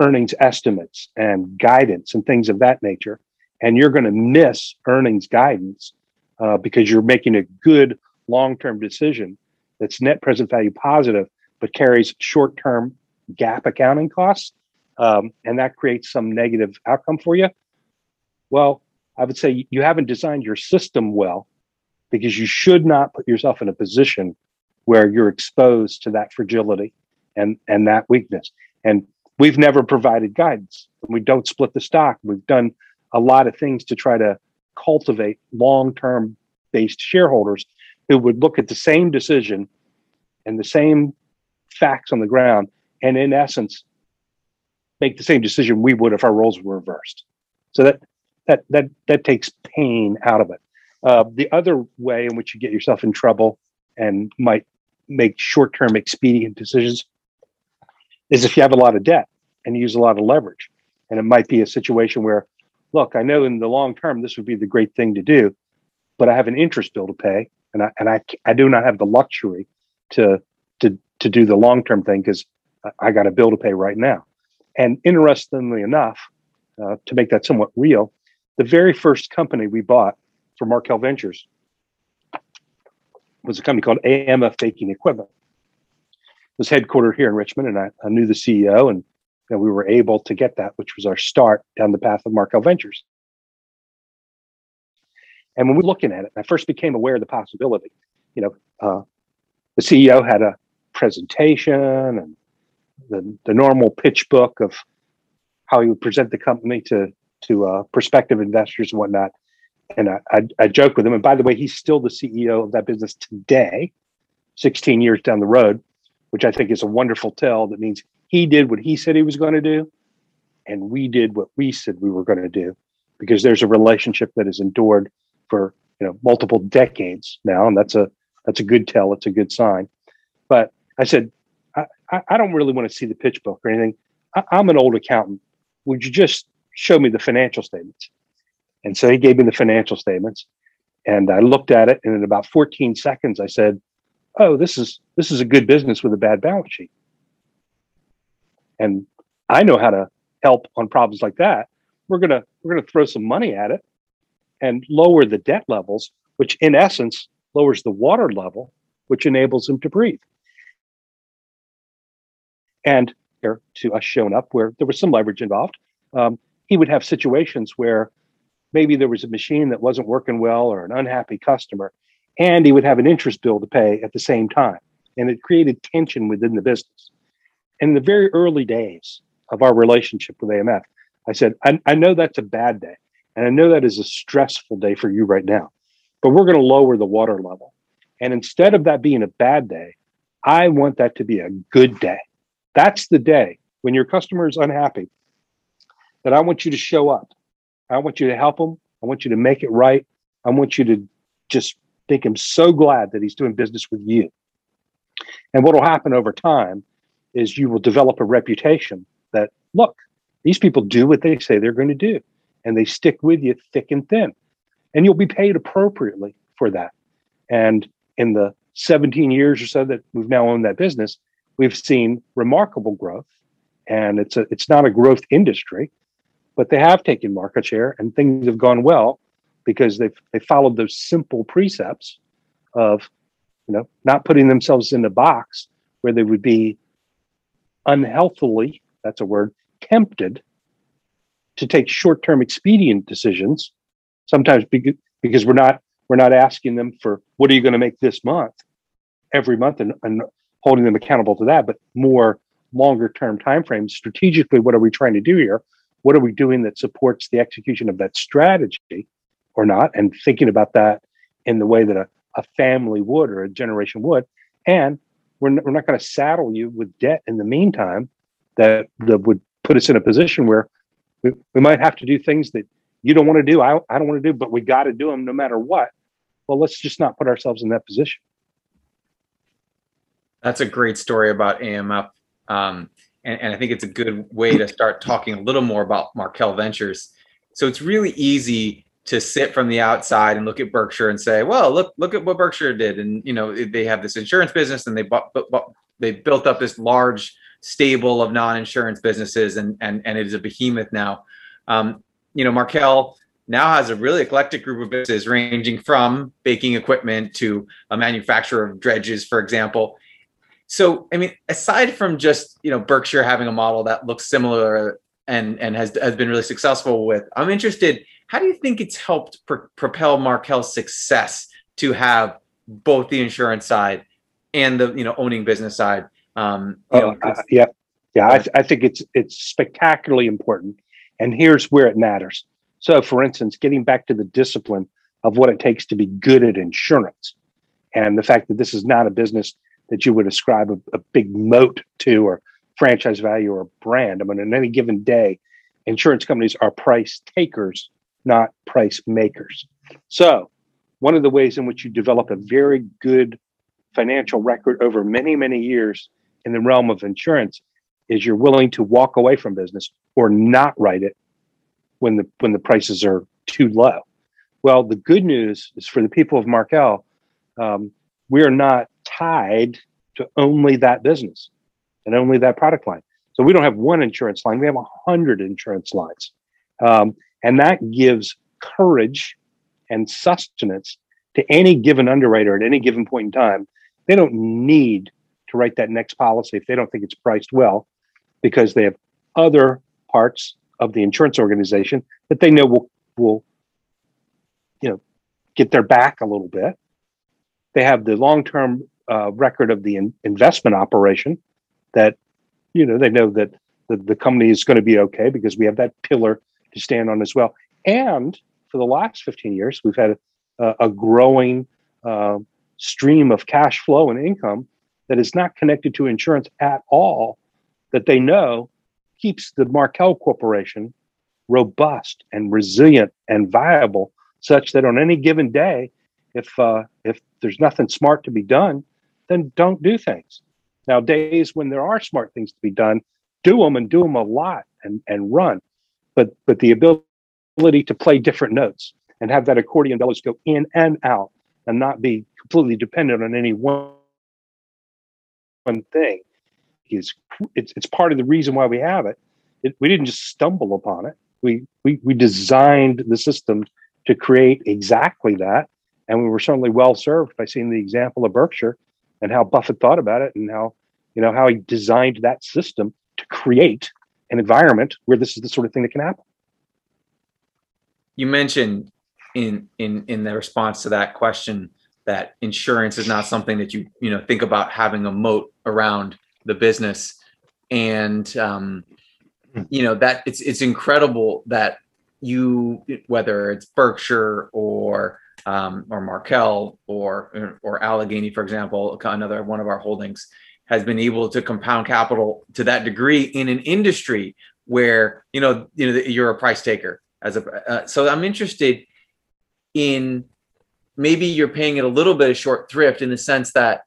earnings estimates and guidance and things of that nature. and you're going to miss earnings guidance uh, because you're making a good long-term decision that's net present value positive, but carries short-term GAAP accounting costs, um, and that creates some negative outcome for you. Well, I would say you haven't designed your system well because you should not put yourself in a position where you're exposed to that fragility and and that weakness. And we've never provided guidance. We don't split the stock. We've done a lot of things to try to cultivate long-term based shareholders who would look at the same decision and the same facts on the ground and in essence make the same decision we would if our roles were reversed so that that that that takes pain out of it uh, the other way in which you get yourself in trouble and might make short-term expedient decisions is if you have a lot of debt and use a lot of leverage and it might be a situation where look i know in the long term this would be the great thing to do but i have an interest bill to pay and i and i, I do not have the luxury to to to do the long term thing because I got a bill to pay right now. And interestingly enough, uh, to make that somewhat real, the very first company we bought for Markel Ventures was a company called AMF Baking Equipment. It was headquartered here in Richmond, and I, I knew the CEO, and we were able to get that, which was our start down the path of Markel Ventures. And when we were looking at it, I first became aware of the possibility. You know, uh, the CEO had a presentation and the, the normal pitch book of how he would present the company to to uh, prospective investors and whatnot. And I, I, I joke with him. And by the way, he's still the CEO of that business today, 16 years down the road, which I think is a wonderful tell. That means he did what he said he was going to do, and we did what we said we were going to do, because there's a relationship that has endured for you know multiple decades now, and that's a that's a good tell. It's a good sign. But I said, I, I don't really want to see the pitch book or anything. I, I'm an old accountant. Would you just show me the financial statements? And so he gave me the financial statements, and I looked at it, and in about 14 seconds, I said, "Oh, this is this is a good business with a bad balance sheet." And I know how to help on problems like that. We're gonna we're gonna throw some money at it and lower the debt levels, which in essence lowers the water level, which enables him to breathe. And to us showing up where there was some leverage involved, um, he would have situations where maybe there was a machine that wasn't working well or an unhappy customer, and he would have an interest bill to pay at the same time. And it created tension within the business. In the very early days of our relationship with AMF, I said, I, I know that's a bad day. And I know that is a stressful day for you right now but we're going to lower the water level. And instead of that being a bad day, I want that to be a good day. That's the day when your customer is unhappy that I want you to show up. I want you to help him. I want you to make it right. I want you to just make him so glad that he's doing business with you. And what will happen over time is you will develop a reputation that, look, these people do what they say they're going to do, and they stick with you thick and thin and you'll be paid appropriately for that. And in the 17 years or so that we've now owned that business, we've seen remarkable growth. And it's a it's not a growth industry, but they have taken market share and things have gone well because they've they followed those simple precepts of you know not putting themselves in a box where they would be unhealthily that's a word tempted to take short-term expedient decisions sometimes because we're not we're not asking them for what are you going to make this month? every month and, and holding them accountable to that but more longer term timeframes. Strategically what are we trying to do here what are we doing that supports the execution of that strategy or not and thinking about that in the way that a, a family would or a generation would and we're, n- we're not going to saddle you with debt in the meantime that, that would put us in a position where we, we might have to do things that you don't want to do, I, I don't want to do, but we got to do them no matter what. Well, let's just not put ourselves in that position. That's a great story about AMF. Um, and, and I think it's a good way to start talking a little more about Markel Ventures. So it's really easy to sit from the outside and look at Berkshire and say, "Well, look, look at what Berkshire did." And you know, they have this insurance business, and they bought, bought, they built up this large stable of non-insurance businesses, and and and it is a behemoth now. Um, you know, Markel now has a really eclectic group of businesses ranging from baking equipment to a manufacturer of dredges, for example. So, I mean, aside from just you know Berkshire having a model that looks similar and and has has been really successful with, I'm interested. How do you think it's helped pr- propel Markel's success to have both the insurance side and the you know owning business side? Um, you know, uh, yeah, yeah. I, th- I think it's it's spectacularly important, and here's where it matters so, for instance, getting back to the discipline of what it takes to be good at insurance and the fact that this is not a business that you would ascribe a, a big moat to or franchise value or brand. I mean, on any given day, insurance companies are price takers, not price makers. So, one of the ways in which you develop a very good financial record over many, many years in the realm of insurance is you're willing to walk away from business or not write it when the when the prices are too low. Well, the good news is for the people of Markel, um, we are not tied to only that business and only that product line. So we don't have one insurance line; we have a hundred insurance lines, um, and that gives courage and sustenance to any given underwriter at any given point in time. They don't need to write that next policy if they don't think it's priced well, because they have other parts of the insurance organization that they know will will you know get their back a little bit. They have the long term uh, record of the in- investment operation that you know they know that the, the company is going to be okay because we have that pillar to stand on as well. And for the last 15 years, we've had a, a growing uh, stream of cash flow and income that is not connected to insurance at all that they know keeps the Markel Corporation robust and resilient and viable, such that on any given day, if uh, if there's nothing smart to be done, then don't do things. Now, days when there are smart things to be done, do them and do them a lot and and run. But but the ability to play different notes and have that accordion bellows go in and out and not be completely dependent on any one one thing is it's, it's part of the reason why we have it. it. We didn't just stumble upon it. We, we we designed the system to create exactly that, and we were certainly well served by seeing the example of Berkshire and how Buffett thought about it and how you know how he designed that system to create an environment where this is the sort of thing that can happen. You mentioned in in in the response to that question that insurance is not something that you you know think about having a moat around the business and um, you know that it's it's incredible that you whether it's Berkshire or um, or Markel or or Alleghany, for example, another one of our holdings has been able to compound capital to that degree in an industry where you know you know you're a price taker as a uh, so I'm interested in maybe you're paying it a little bit of short thrift in the sense that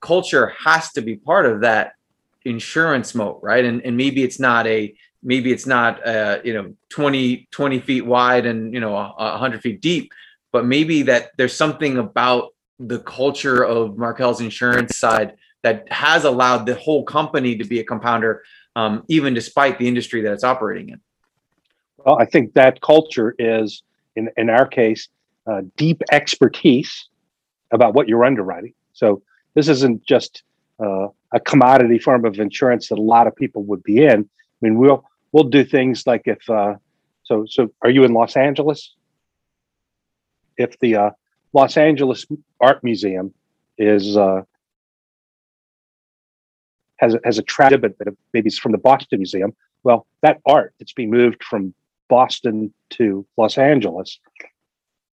culture has to be part of that insurance moat, right? And and maybe it's not a maybe it's not uh, you know 20 20 feet wide and you know 100 feet deep, but maybe that there's something about the culture of Markel's insurance side that has allowed the whole company to be a compounder, um, even despite the industry that it's operating in. Well, I think that culture is, in in our case, uh, deep expertise about what you're underwriting. So this isn't just uh, a commodity form of insurance that a lot of people would be in. I mean, we'll we'll do things like if uh, so. So, are you in Los Angeles? If the uh, Los Angeles Art Museum is uh, has a, has a exhibit that maybe it's from the Boston Museum. Well, that art that's being moved from Boston to Los Angeles,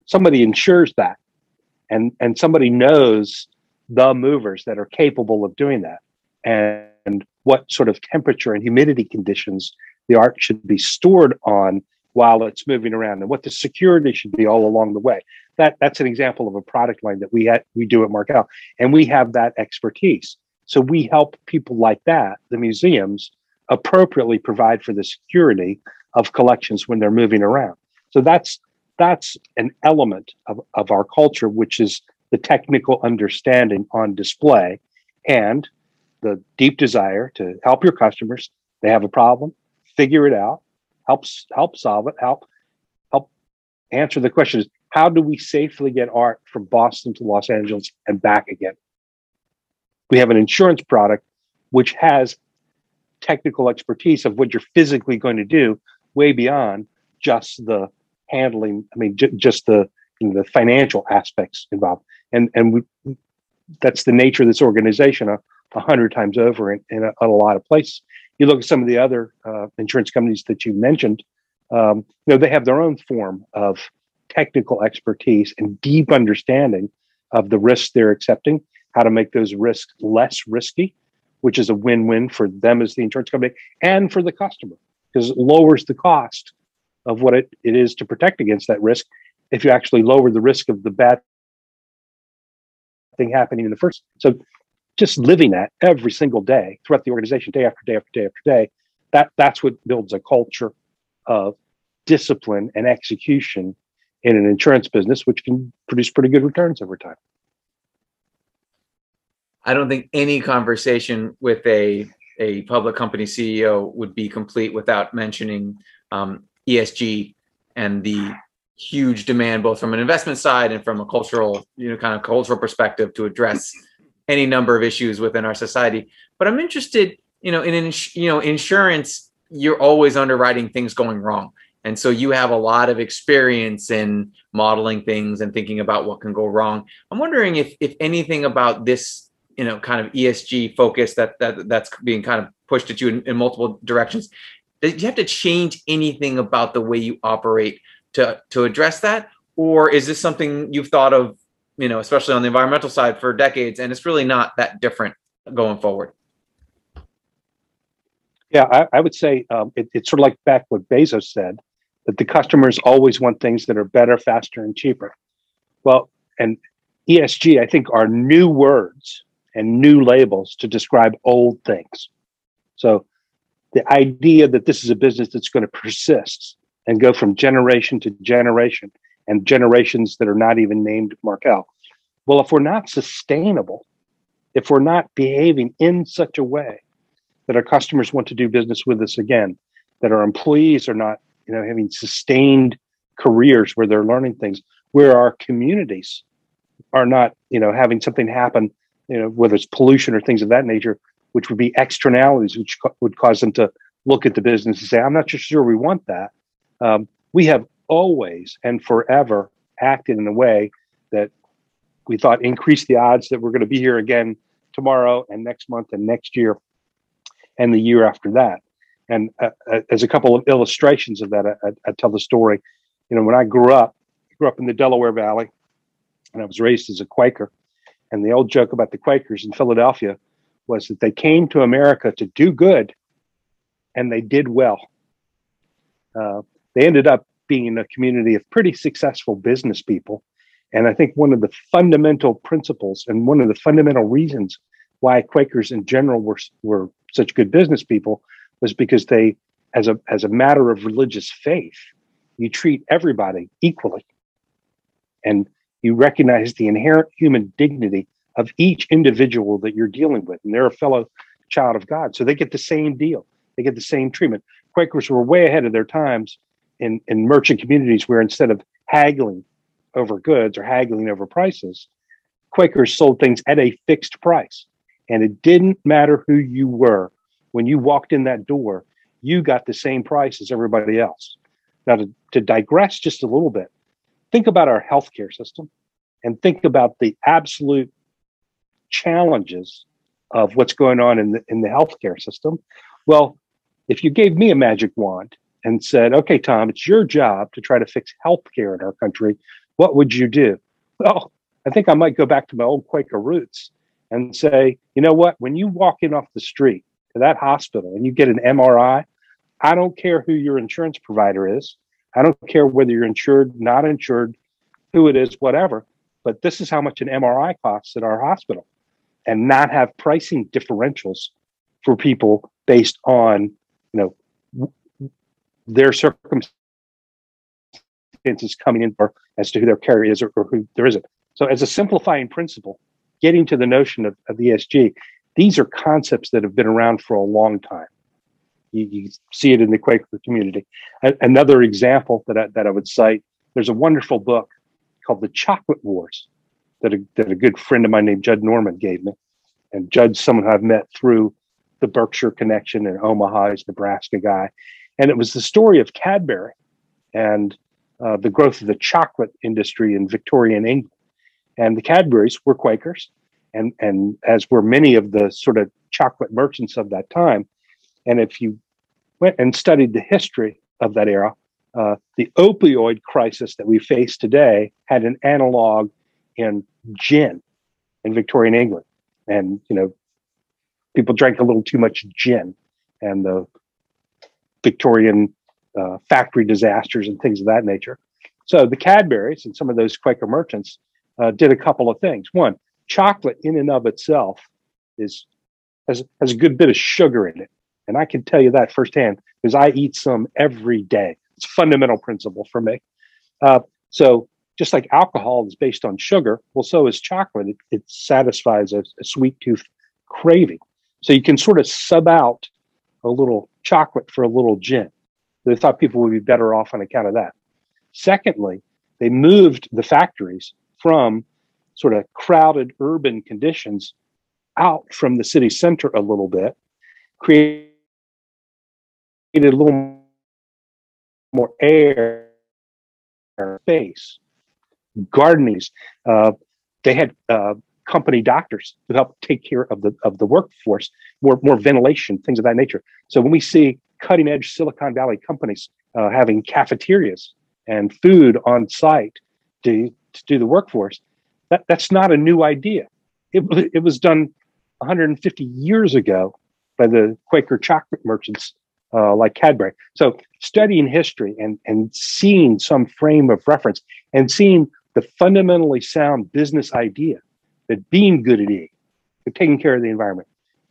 somebody insures that, and and somebody knows the movers that are capable of doing that and, and what sort of temperature and humidity conditions the art should be stored on while it's moving around and what the security should be all along the way. That that's an example of a product line that we we do at markel and we have that expertise. So we help people like that the museums appropriately provide for the security of collections when they're moving around. So that's that's an element of, of our culture which is the technical understanding on display and the deep desire to help your customers. They have a problem, figure it out, help help solve it, help help answer the question is how do we safely get art from Boston to Los Angeles and back again? We have an insurance product which has technical expertise of what you're physically going to do way beyond just the handling i mean j- just the you know, the financial aspects involved and and we that's the nature of this organization a, hundred times over in, in, a, in, a, lot of places you look at some of the other uh, insurance companies that you mentioned um, you know they have their own form of technical expertise and deep understanding of the risks they're accepting how to make those risks less risky which is a win-win for them as the insurance company and for the customer because it lowers the cost of what it, it is to protect against that risk if you actually lower the risk of the bad thing happening in the first so just living that every single day throughout the organization day after day after day after day that that's what builds a culture of discipline and execution in an insurance business which can produce pretty good returns over time. I don't think any conversation with a a public company CEO would be complete without mentioning um, ESG and the huge demand, both from an investment side and from a cultural, you know, kind of cultural perspective, to address any number of issues within our society. But I'm interested, you know, in ins- you know insurance. You're always underwriting things going wrong, and so you have a lot of experience in modeling things and thinking about what can go wrong. I'm wondering if if anything about this you know kind of ESG focus that that that's being kind of pushed at you in, in multiple directions. Do you have to change anything about the way you operate to to address that, or is this something you've thought of, you know, especially on the environmental side for decades, and it's really not that different going forward? Yeah, I, I would say um, it, it's sort of like back what Bezos said that the customers always want things that are better, faster, and cheaper. Well, and ESG, I think, are new words and new labels to describe old things. So the idea that this is a business that's going to persist and go from generation to generation and generations that are not even named Markel. Well, if we're not sustainable, if we're not behaving in such a way that our customers want to do business with us again, that our employees are not, you know, having sustained careers where they're learning things, where our communities are not, you know, having something happen you know, whether it's pollution or things of that nature, which would be externalities, which co- would cause them to look at the business and say, I'm not sure we want that. Um, we have always and forever acted in a way that we thought increased the odds that we're going to be here again tomorrow and next month and next year and the year after that. And uh, uh as a couple of illustrations of that, I, I, tell the story. You know, when I grew up, I grew up in the Delaware Valley, and I was raised as a Quaker. And the old joke about the Quakers in Philadelphia was that they came to America to do good and they did well. Uh, they ended up being a community of pretty successful business people. And I think one of the fundamental principles and one of the fundamental reasons why Quakers in general were, were such good business people was because they, as a, as a matter of religious faith, you treat everybody equally. And you recognize the inherent human dignity of each individual that you're dealing with. And they're a fellow child of God. So they get the same deal, they get the same treatment. Quakers were way ahead of their times in, in merchant communities where instead of haggling over goods or haggling over prices, Quakers sold things at a fixed price. And it didn't matter who you were. When you walked in that door, you got the same price as everybody else. Now, to, to digress just a little bit, think about our healthcare system and think about the absolute challenges of what's going on in the in the healthcare system. Well, if you gave me a magic wand and said, "Okay, Tom, it's your job to try to fix healthcare in our country," what would you do? Well, I think I might go back to my old Quaker roots and say, you know what? When you walk in off the street to that hospital and you get an MRI, I don't care who your insurance provider is. I don't care whether you're insured, not insured, who it is, whatever. But this is how much an MRI costs at our hospital, and not have pricing differentials for people based on you know their circumstances coming in or as to who their carrier is or, or who there isn't. So, as a simplifying principle, getting to the notion of, of ESG, these are concepts that have been around for a long time. You, you see it in the Quaker community. A, another example that I, that I would cite there's a wonderful book called The Chocolate Wars that a, that a good friend of mine named Judd Norman gave me. And Judd's someone I've met through the Berkshire connection in Omaha. He's Nebraska guy. And it was the story of Cadbury and uh, the growth of the chocolate industry in Victorian England. And the Cadburys were Quakers, and, and as were many of the sort of chocolate merchants of that time. And if you went and studied the history of that era, uh, the opioid crisis that we face today had an analog in gin in Victorian England. And, you know, people drank a little too much gin and the Victorian uh, factory disasters and things of that nature. So the Cadburys and some of those Quaker merchants uh, did a couple of things. One, chocolate in and of itself is has, has a good bit of sugar in it. And I can tell you that firsthand because I eat some every day. It's a fundamental principle for me. Uh, so just like alcohol is based on sugar, well, so is chocolate. It, it satisfies a, a sweet tooth craving. So you can sort of sub out a little chocolate for a little gin. They thought people would be better off on account of that. Secondly, they moved the factories from sort of crowded urban conditions out from the city center a little bit, created a little more air space. Gardenings, uh, they had uh, company doctors to help take care of the of the workforce, more more ventilation, things of that nature. So when we see cutting edge Silicon Valley companies uh, having cafeterias and food on site to, to do the workforce, that, that's not a new idea. It, it was done 150 years ago by the Quaker chocolate merchants uh, like Cadbury. So studying history and, and seeing some frame of reference and seeing the fundamentally sound business idea that being good at E, taking care of the environment,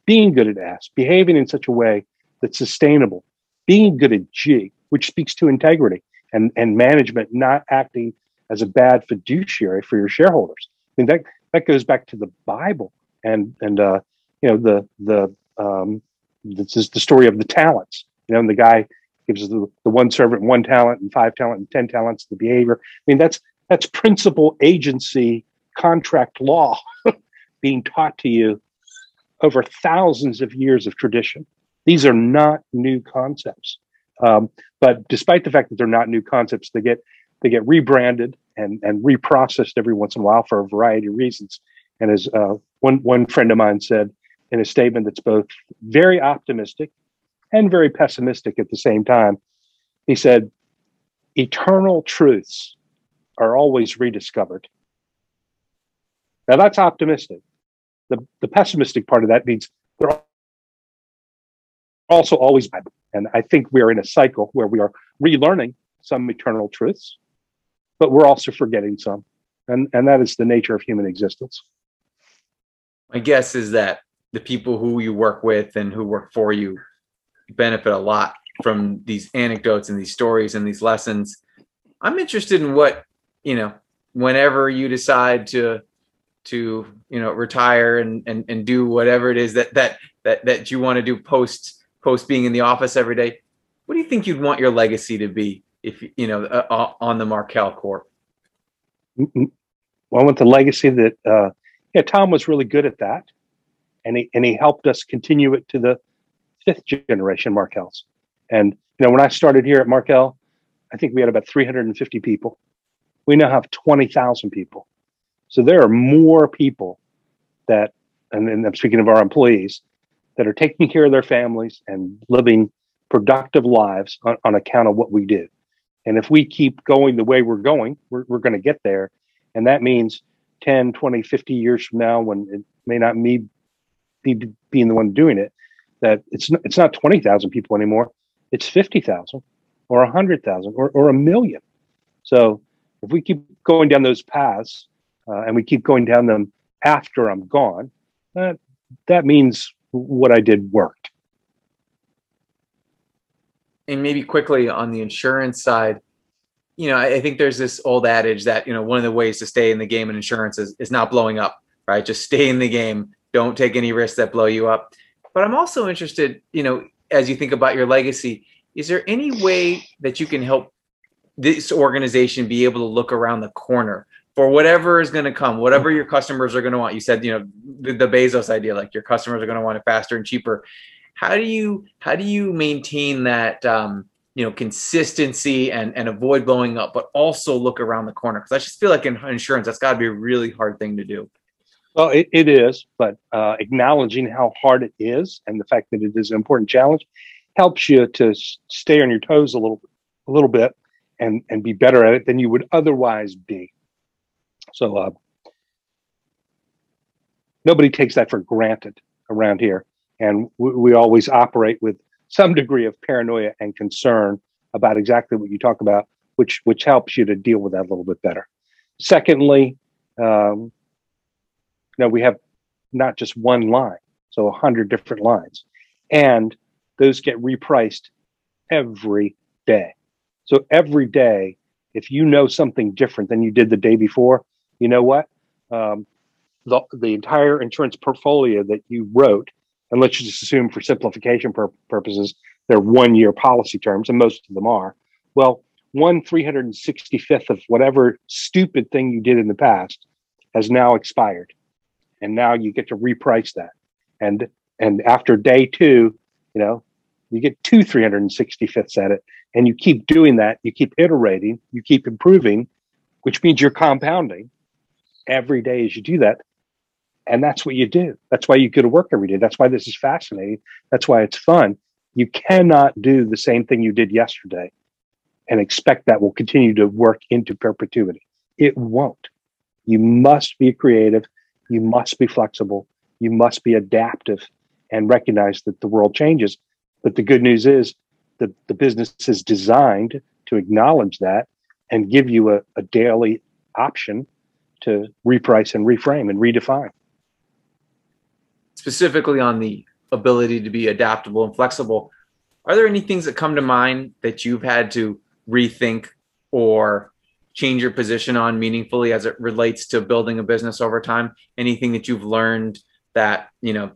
being good at S, behaving in such a way that's sustainable, being good at G, which speaks to integrity and, and management not acting as a bad fiduciary for your shareholders. I mean that that goes back to the Bible and and uh, you know the the um, this is the story of the talents. You know, and the guy gives the, the one servant one talent and five talent and ten talents. The behavior. I mean that's that's principal agency contract law being taught to you over thousands of years of tradition. These are not new concepts. Um, but despite the fact that they're not new concepts, they get they get rebranded and and reprocessed every once in a while for a variety of reasons. And as uh, one one friend of mine said in a statement that's both very optimistic and very pessimistic at the same time, he said, "Eternal truths are always rediscovered." Now that's optimistic. The the pessimistic part of that means they're also always Bible. And I think we are in a cycle where we are relearning some eternal truths, but we're also forgetting some. And, and that is the nature of human existence. My guess is that the people who you work with and who work for you benefit a lot from these anecdotes and these stories and these lessons. I'm interested in what, you know, whenever you decide to to you know retire and and, and do whatever it is that that that that you want to do post post being in the office every day, what do you think you'd want your legacy to be if you know uh, uh on the Markel Corp? Well, I want the legacy that uh, yeah, Tom was really good at that, and he and he helped us continue it to the fifth generation Markels. And you know, when I started here at Markel, I think we had about 350 people. We now have 20,000 people. So there are more people that, and, and I'm speaking of our employees, that are taking care of their families and living productive lives on, on account of what we do. And if we keep going the way we're going, we're, we're going to get there. And that means 10, 20, 50 years from now, when it may not me be being the one doing it, that it's not, it's not 20,000 people anymore. It's 50,000 or 100,000 or, or a million. So if we keep going down those paths uh, and we keep going down them after I'm gone, that, that means what I did worked. And maybe quickly on the insurance side, you know, I think there's this old adage that, you know, one of the ways to stay in the game in insurance is, is not blowing up, right? Just stay in the game. Don't take any risks that blow you up. But I'm also interested, you know, as you think about your legacy, is there any way that you can help this organization be able to look around the corner for whatever is going to come, whatever your customers are going to want. You said, you know, the, the Bezos idea, like your customers are going to want it faster and cheaper. How do you how do you maintain that um, you know consistency and and avoid blowing up, but also look around the corner? Because I just feel like in insurance, that's got to be a really hard thing to do. Well, it, it is, but uh, acknowledging how hard it is and the fact that it is an important challenge helps you to stay on your toes a little a little bit and and be better at it than you would otherwise be. So uh, nobody takes that for granted around here, and we, we always operate with some degree of paranoia and concern about exactly what you talk about, which which helps you to deal with that a little bit better. Secondly, um, you know, we have not just one line, so a hundred different lines, and those get repriced every day. So every day, if you know something different than you did the day before, you know what? Um, the, the entire insurance portfolio that you wrote, and let's just assume for simplification pur- purposes, they're one year policy terms, and most of them are. Well, one 365th of whatever stupid thing you did in the past has now expired. And now you get to reprice that. And and after day two, you know, you get two 365ths at it. And you keep doing that, you keep iterating, you keep improving, which means you're compounding every day as you do that. And that's what you do. That's why you go to work every day. That's why this is fascinating. That's why it's fun. You cannot do the same thing you did yesterday and expect that will continue to work into perpetuity. It won't. You must be creative. You must be flexible. You must be adaptive and recognize that the world changes. But the good news is that the business is designed to acknowledge that and give you a, a daily option to reprice and reframe and redefine. Specifically on the ability to be adaptable and flexible, are there any things that come to mind that you've had to rethink or change your position on meaningfully as it relates to building a business over time? Anything that you've learned that, you know,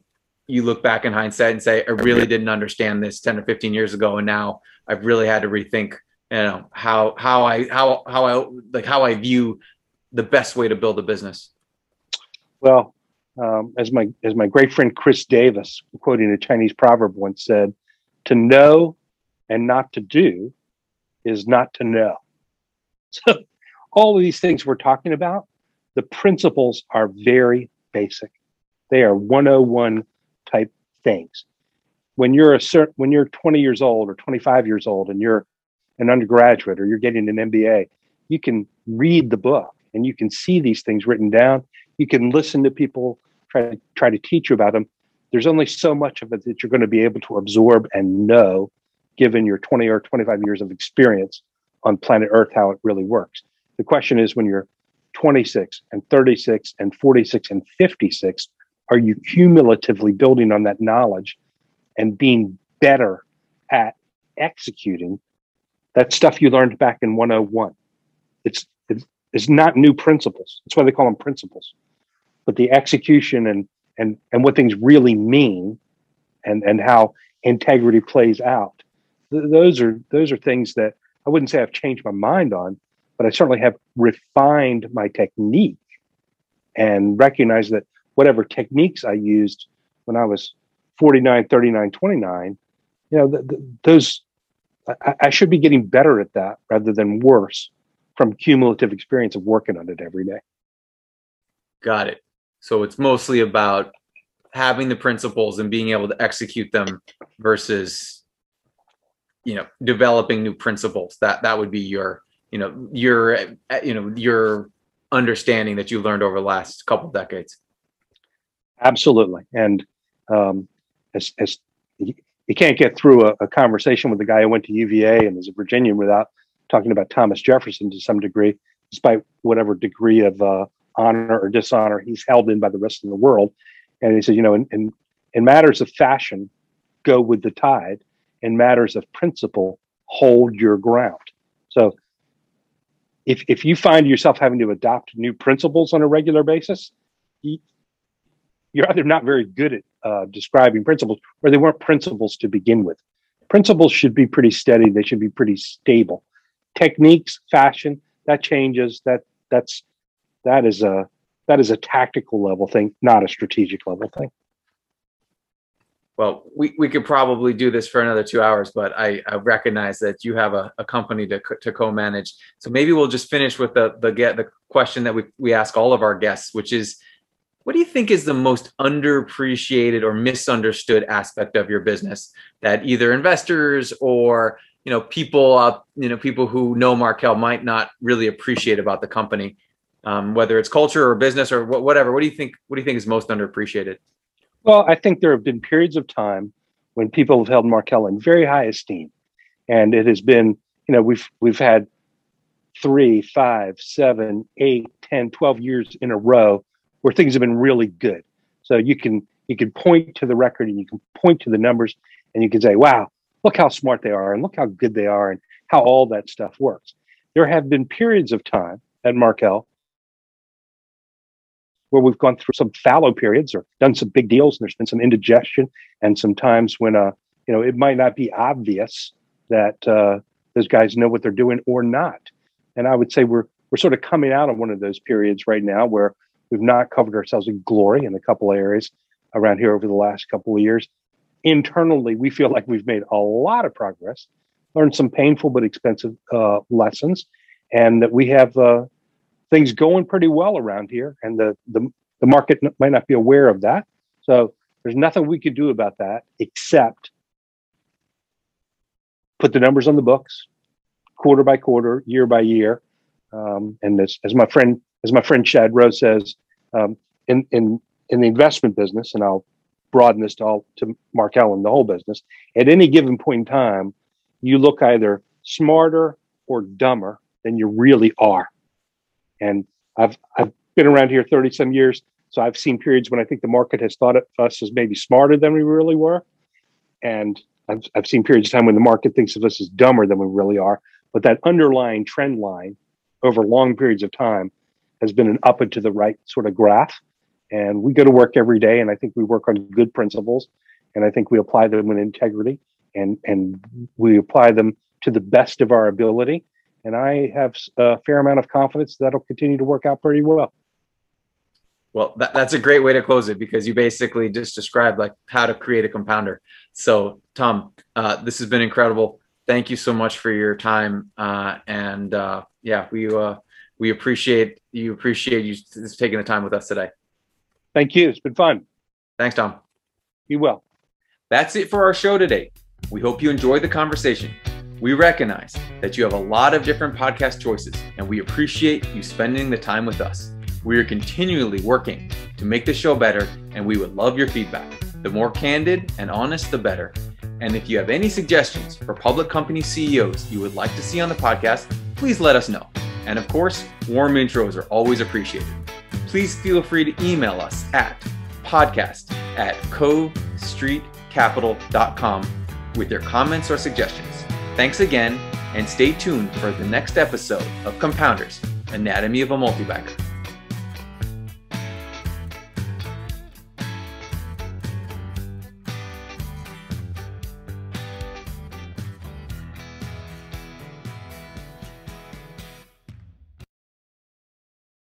you look back in hindsight and say, I really didn't understand this 10 or 15 years ago. And now I've really had to rethink, you know, how, how I, how, how I, like how I view the best way to build a business? Well, um, as my as my great friend Chris Davis, quoting a Chinese proverb, once said, "To know and not to do is not to know." So, all of these things we're talking about, the principles are very basic. They are 101 type things. When you're a certain, when you're 20 years old or 25 years old and you're an undergraduate or you're getting an MBA, you can read the book and you can see these things written down. You can listen to people try to try to teach you about them. There's only so much of it that you're going to be able to absorb and know, given your 20 or 25 years of experience on planet Earth, how it really works. The question is when you're 26 and 36 and 46 and 56, are you cumulatively building on that knowledge and being better at executing that stuff you learned back in 101? It's is not new principles. That's why they call them principles. But the execution and and and what things really mean, and and how integrity plays out. Th- those are those are things that I wouldn't say I've changed my mind on, but I certainly have refined my technique and recognized that whatever techniques I used when I was 49, 39, 29, you know, th- th- those I, I should be getting better at that rather than worse from cumulative experience of working on it every day. Got it. So it's mostly about having the principles and being able to execute them versus you know developing new principles that that would be your you know your you know your understanding that you learned over the last couple decades absolutely and um as as you can't get through a, a conversation with the guy who went to uva and is a virginian without talking about Thomas Jefferson to some degree, despite whatever degree of uh, honor or dishonor he's held in by the rest of the world. And he says, you know, in, in, in matters of fashion, go with the tide. In matters of principle, hold your ground. So if, if you find yourself having to adopt new principles on a regular basis, you, you're either not very good at uh, describing principles or they weren't principles to begin with. Principles should be pretty steady, they should be pretty stable techniques, fashion that changes. That that's that is a that is a tactical level thing, not a strategic level thing. Well, we, we could probably do this for another two hours, but I, I recognize that you have a, a company to, to co-manage. So maybe we'll just finish with the the get the question that we, we ask all of our guests, which is what do you think is the most underappreciated or misunderstood aspect of your business that either investors or you know people uh, you know people who know Markel might not really appreciate about the company, um, whether it's culture or business or whatever. What do you think? What do you think is most underappreciated? Well, I think there have been periods of time when people have held Markel in very high esteem, and it has been you know we've we've had three, five, seven, eight, ten, twelve years in a row where things have been really good. So you can you can point to the record and you can point to the numbers and you can say, wow, look how smart they are and look how good they are and how all that stuff works. There have been periods of time at Markel where we've gone through some fallow periods or done some big deals and there's been some indigestion and some times when uh you know it might not be obvious that uh, those guys know what they're doing or not. And I would say we're we're sort of coming out of one of those periods right now where We've not covered ourselves in glory in a couple of areas around here over the last couple of years. Internally, we feel like we've made a lot of progress, learned some painful but expensive uh, lessons, and that we have uh, things going pretty well around here. And the, the the market might not be aware of that. So there's nothing we could do about that except put the numbers on the books, quarter by quarter, year by year. Um, and as, as my friend as my friend Shad Rowe says, um, in in in the investment business, and I'll broaden this to all to Mark Allen, the whole business. At any given point in time, you look either smarter or dumber than you really are. And I've I've been around here thirty some years, so I've seen periods when I think the market has thought of us as maybe smarter than we really were, and I've I've seen periods of time when the market thinks of us as dumber than we really are. But that underlying trend line over long periods of time has been an up and to the right sort of graph. And we go to work every day, and I think we work on good principles, and I think we apply them with integrity, and and we apply them to the best of our ability. And I have a fair amount of confidence that'll continue to work out pretty well. Well, that, that's a great way to close it because you basically just described like how to create a compounder. So, Tom, uh, this has been incredible. Thank you so much for your time. Uh, and uh, yeah, we uh, we appreciate you appreciate you taking the time with us today. Thank you. It's been fun. Thanks, Tom. You will. That's it for our show today. We hope you enjoyed the conversation. We recognize that you have a lot of different podcast choices, and we appreciate you spending the time with us. We are continually working to make the show better, and we would love your feedback. The more candid and honest, the better. And if you have any suggestions for public company CEOs you would like to see on the podcast, please let us know. And of course, warm intros are always appreciated. Please feel free to email us at podcast at covestreetcapital.com with your comments or suggestions. Thanks again, and stay tuned for the next episode of Compounders Anatomy of a Multibagger.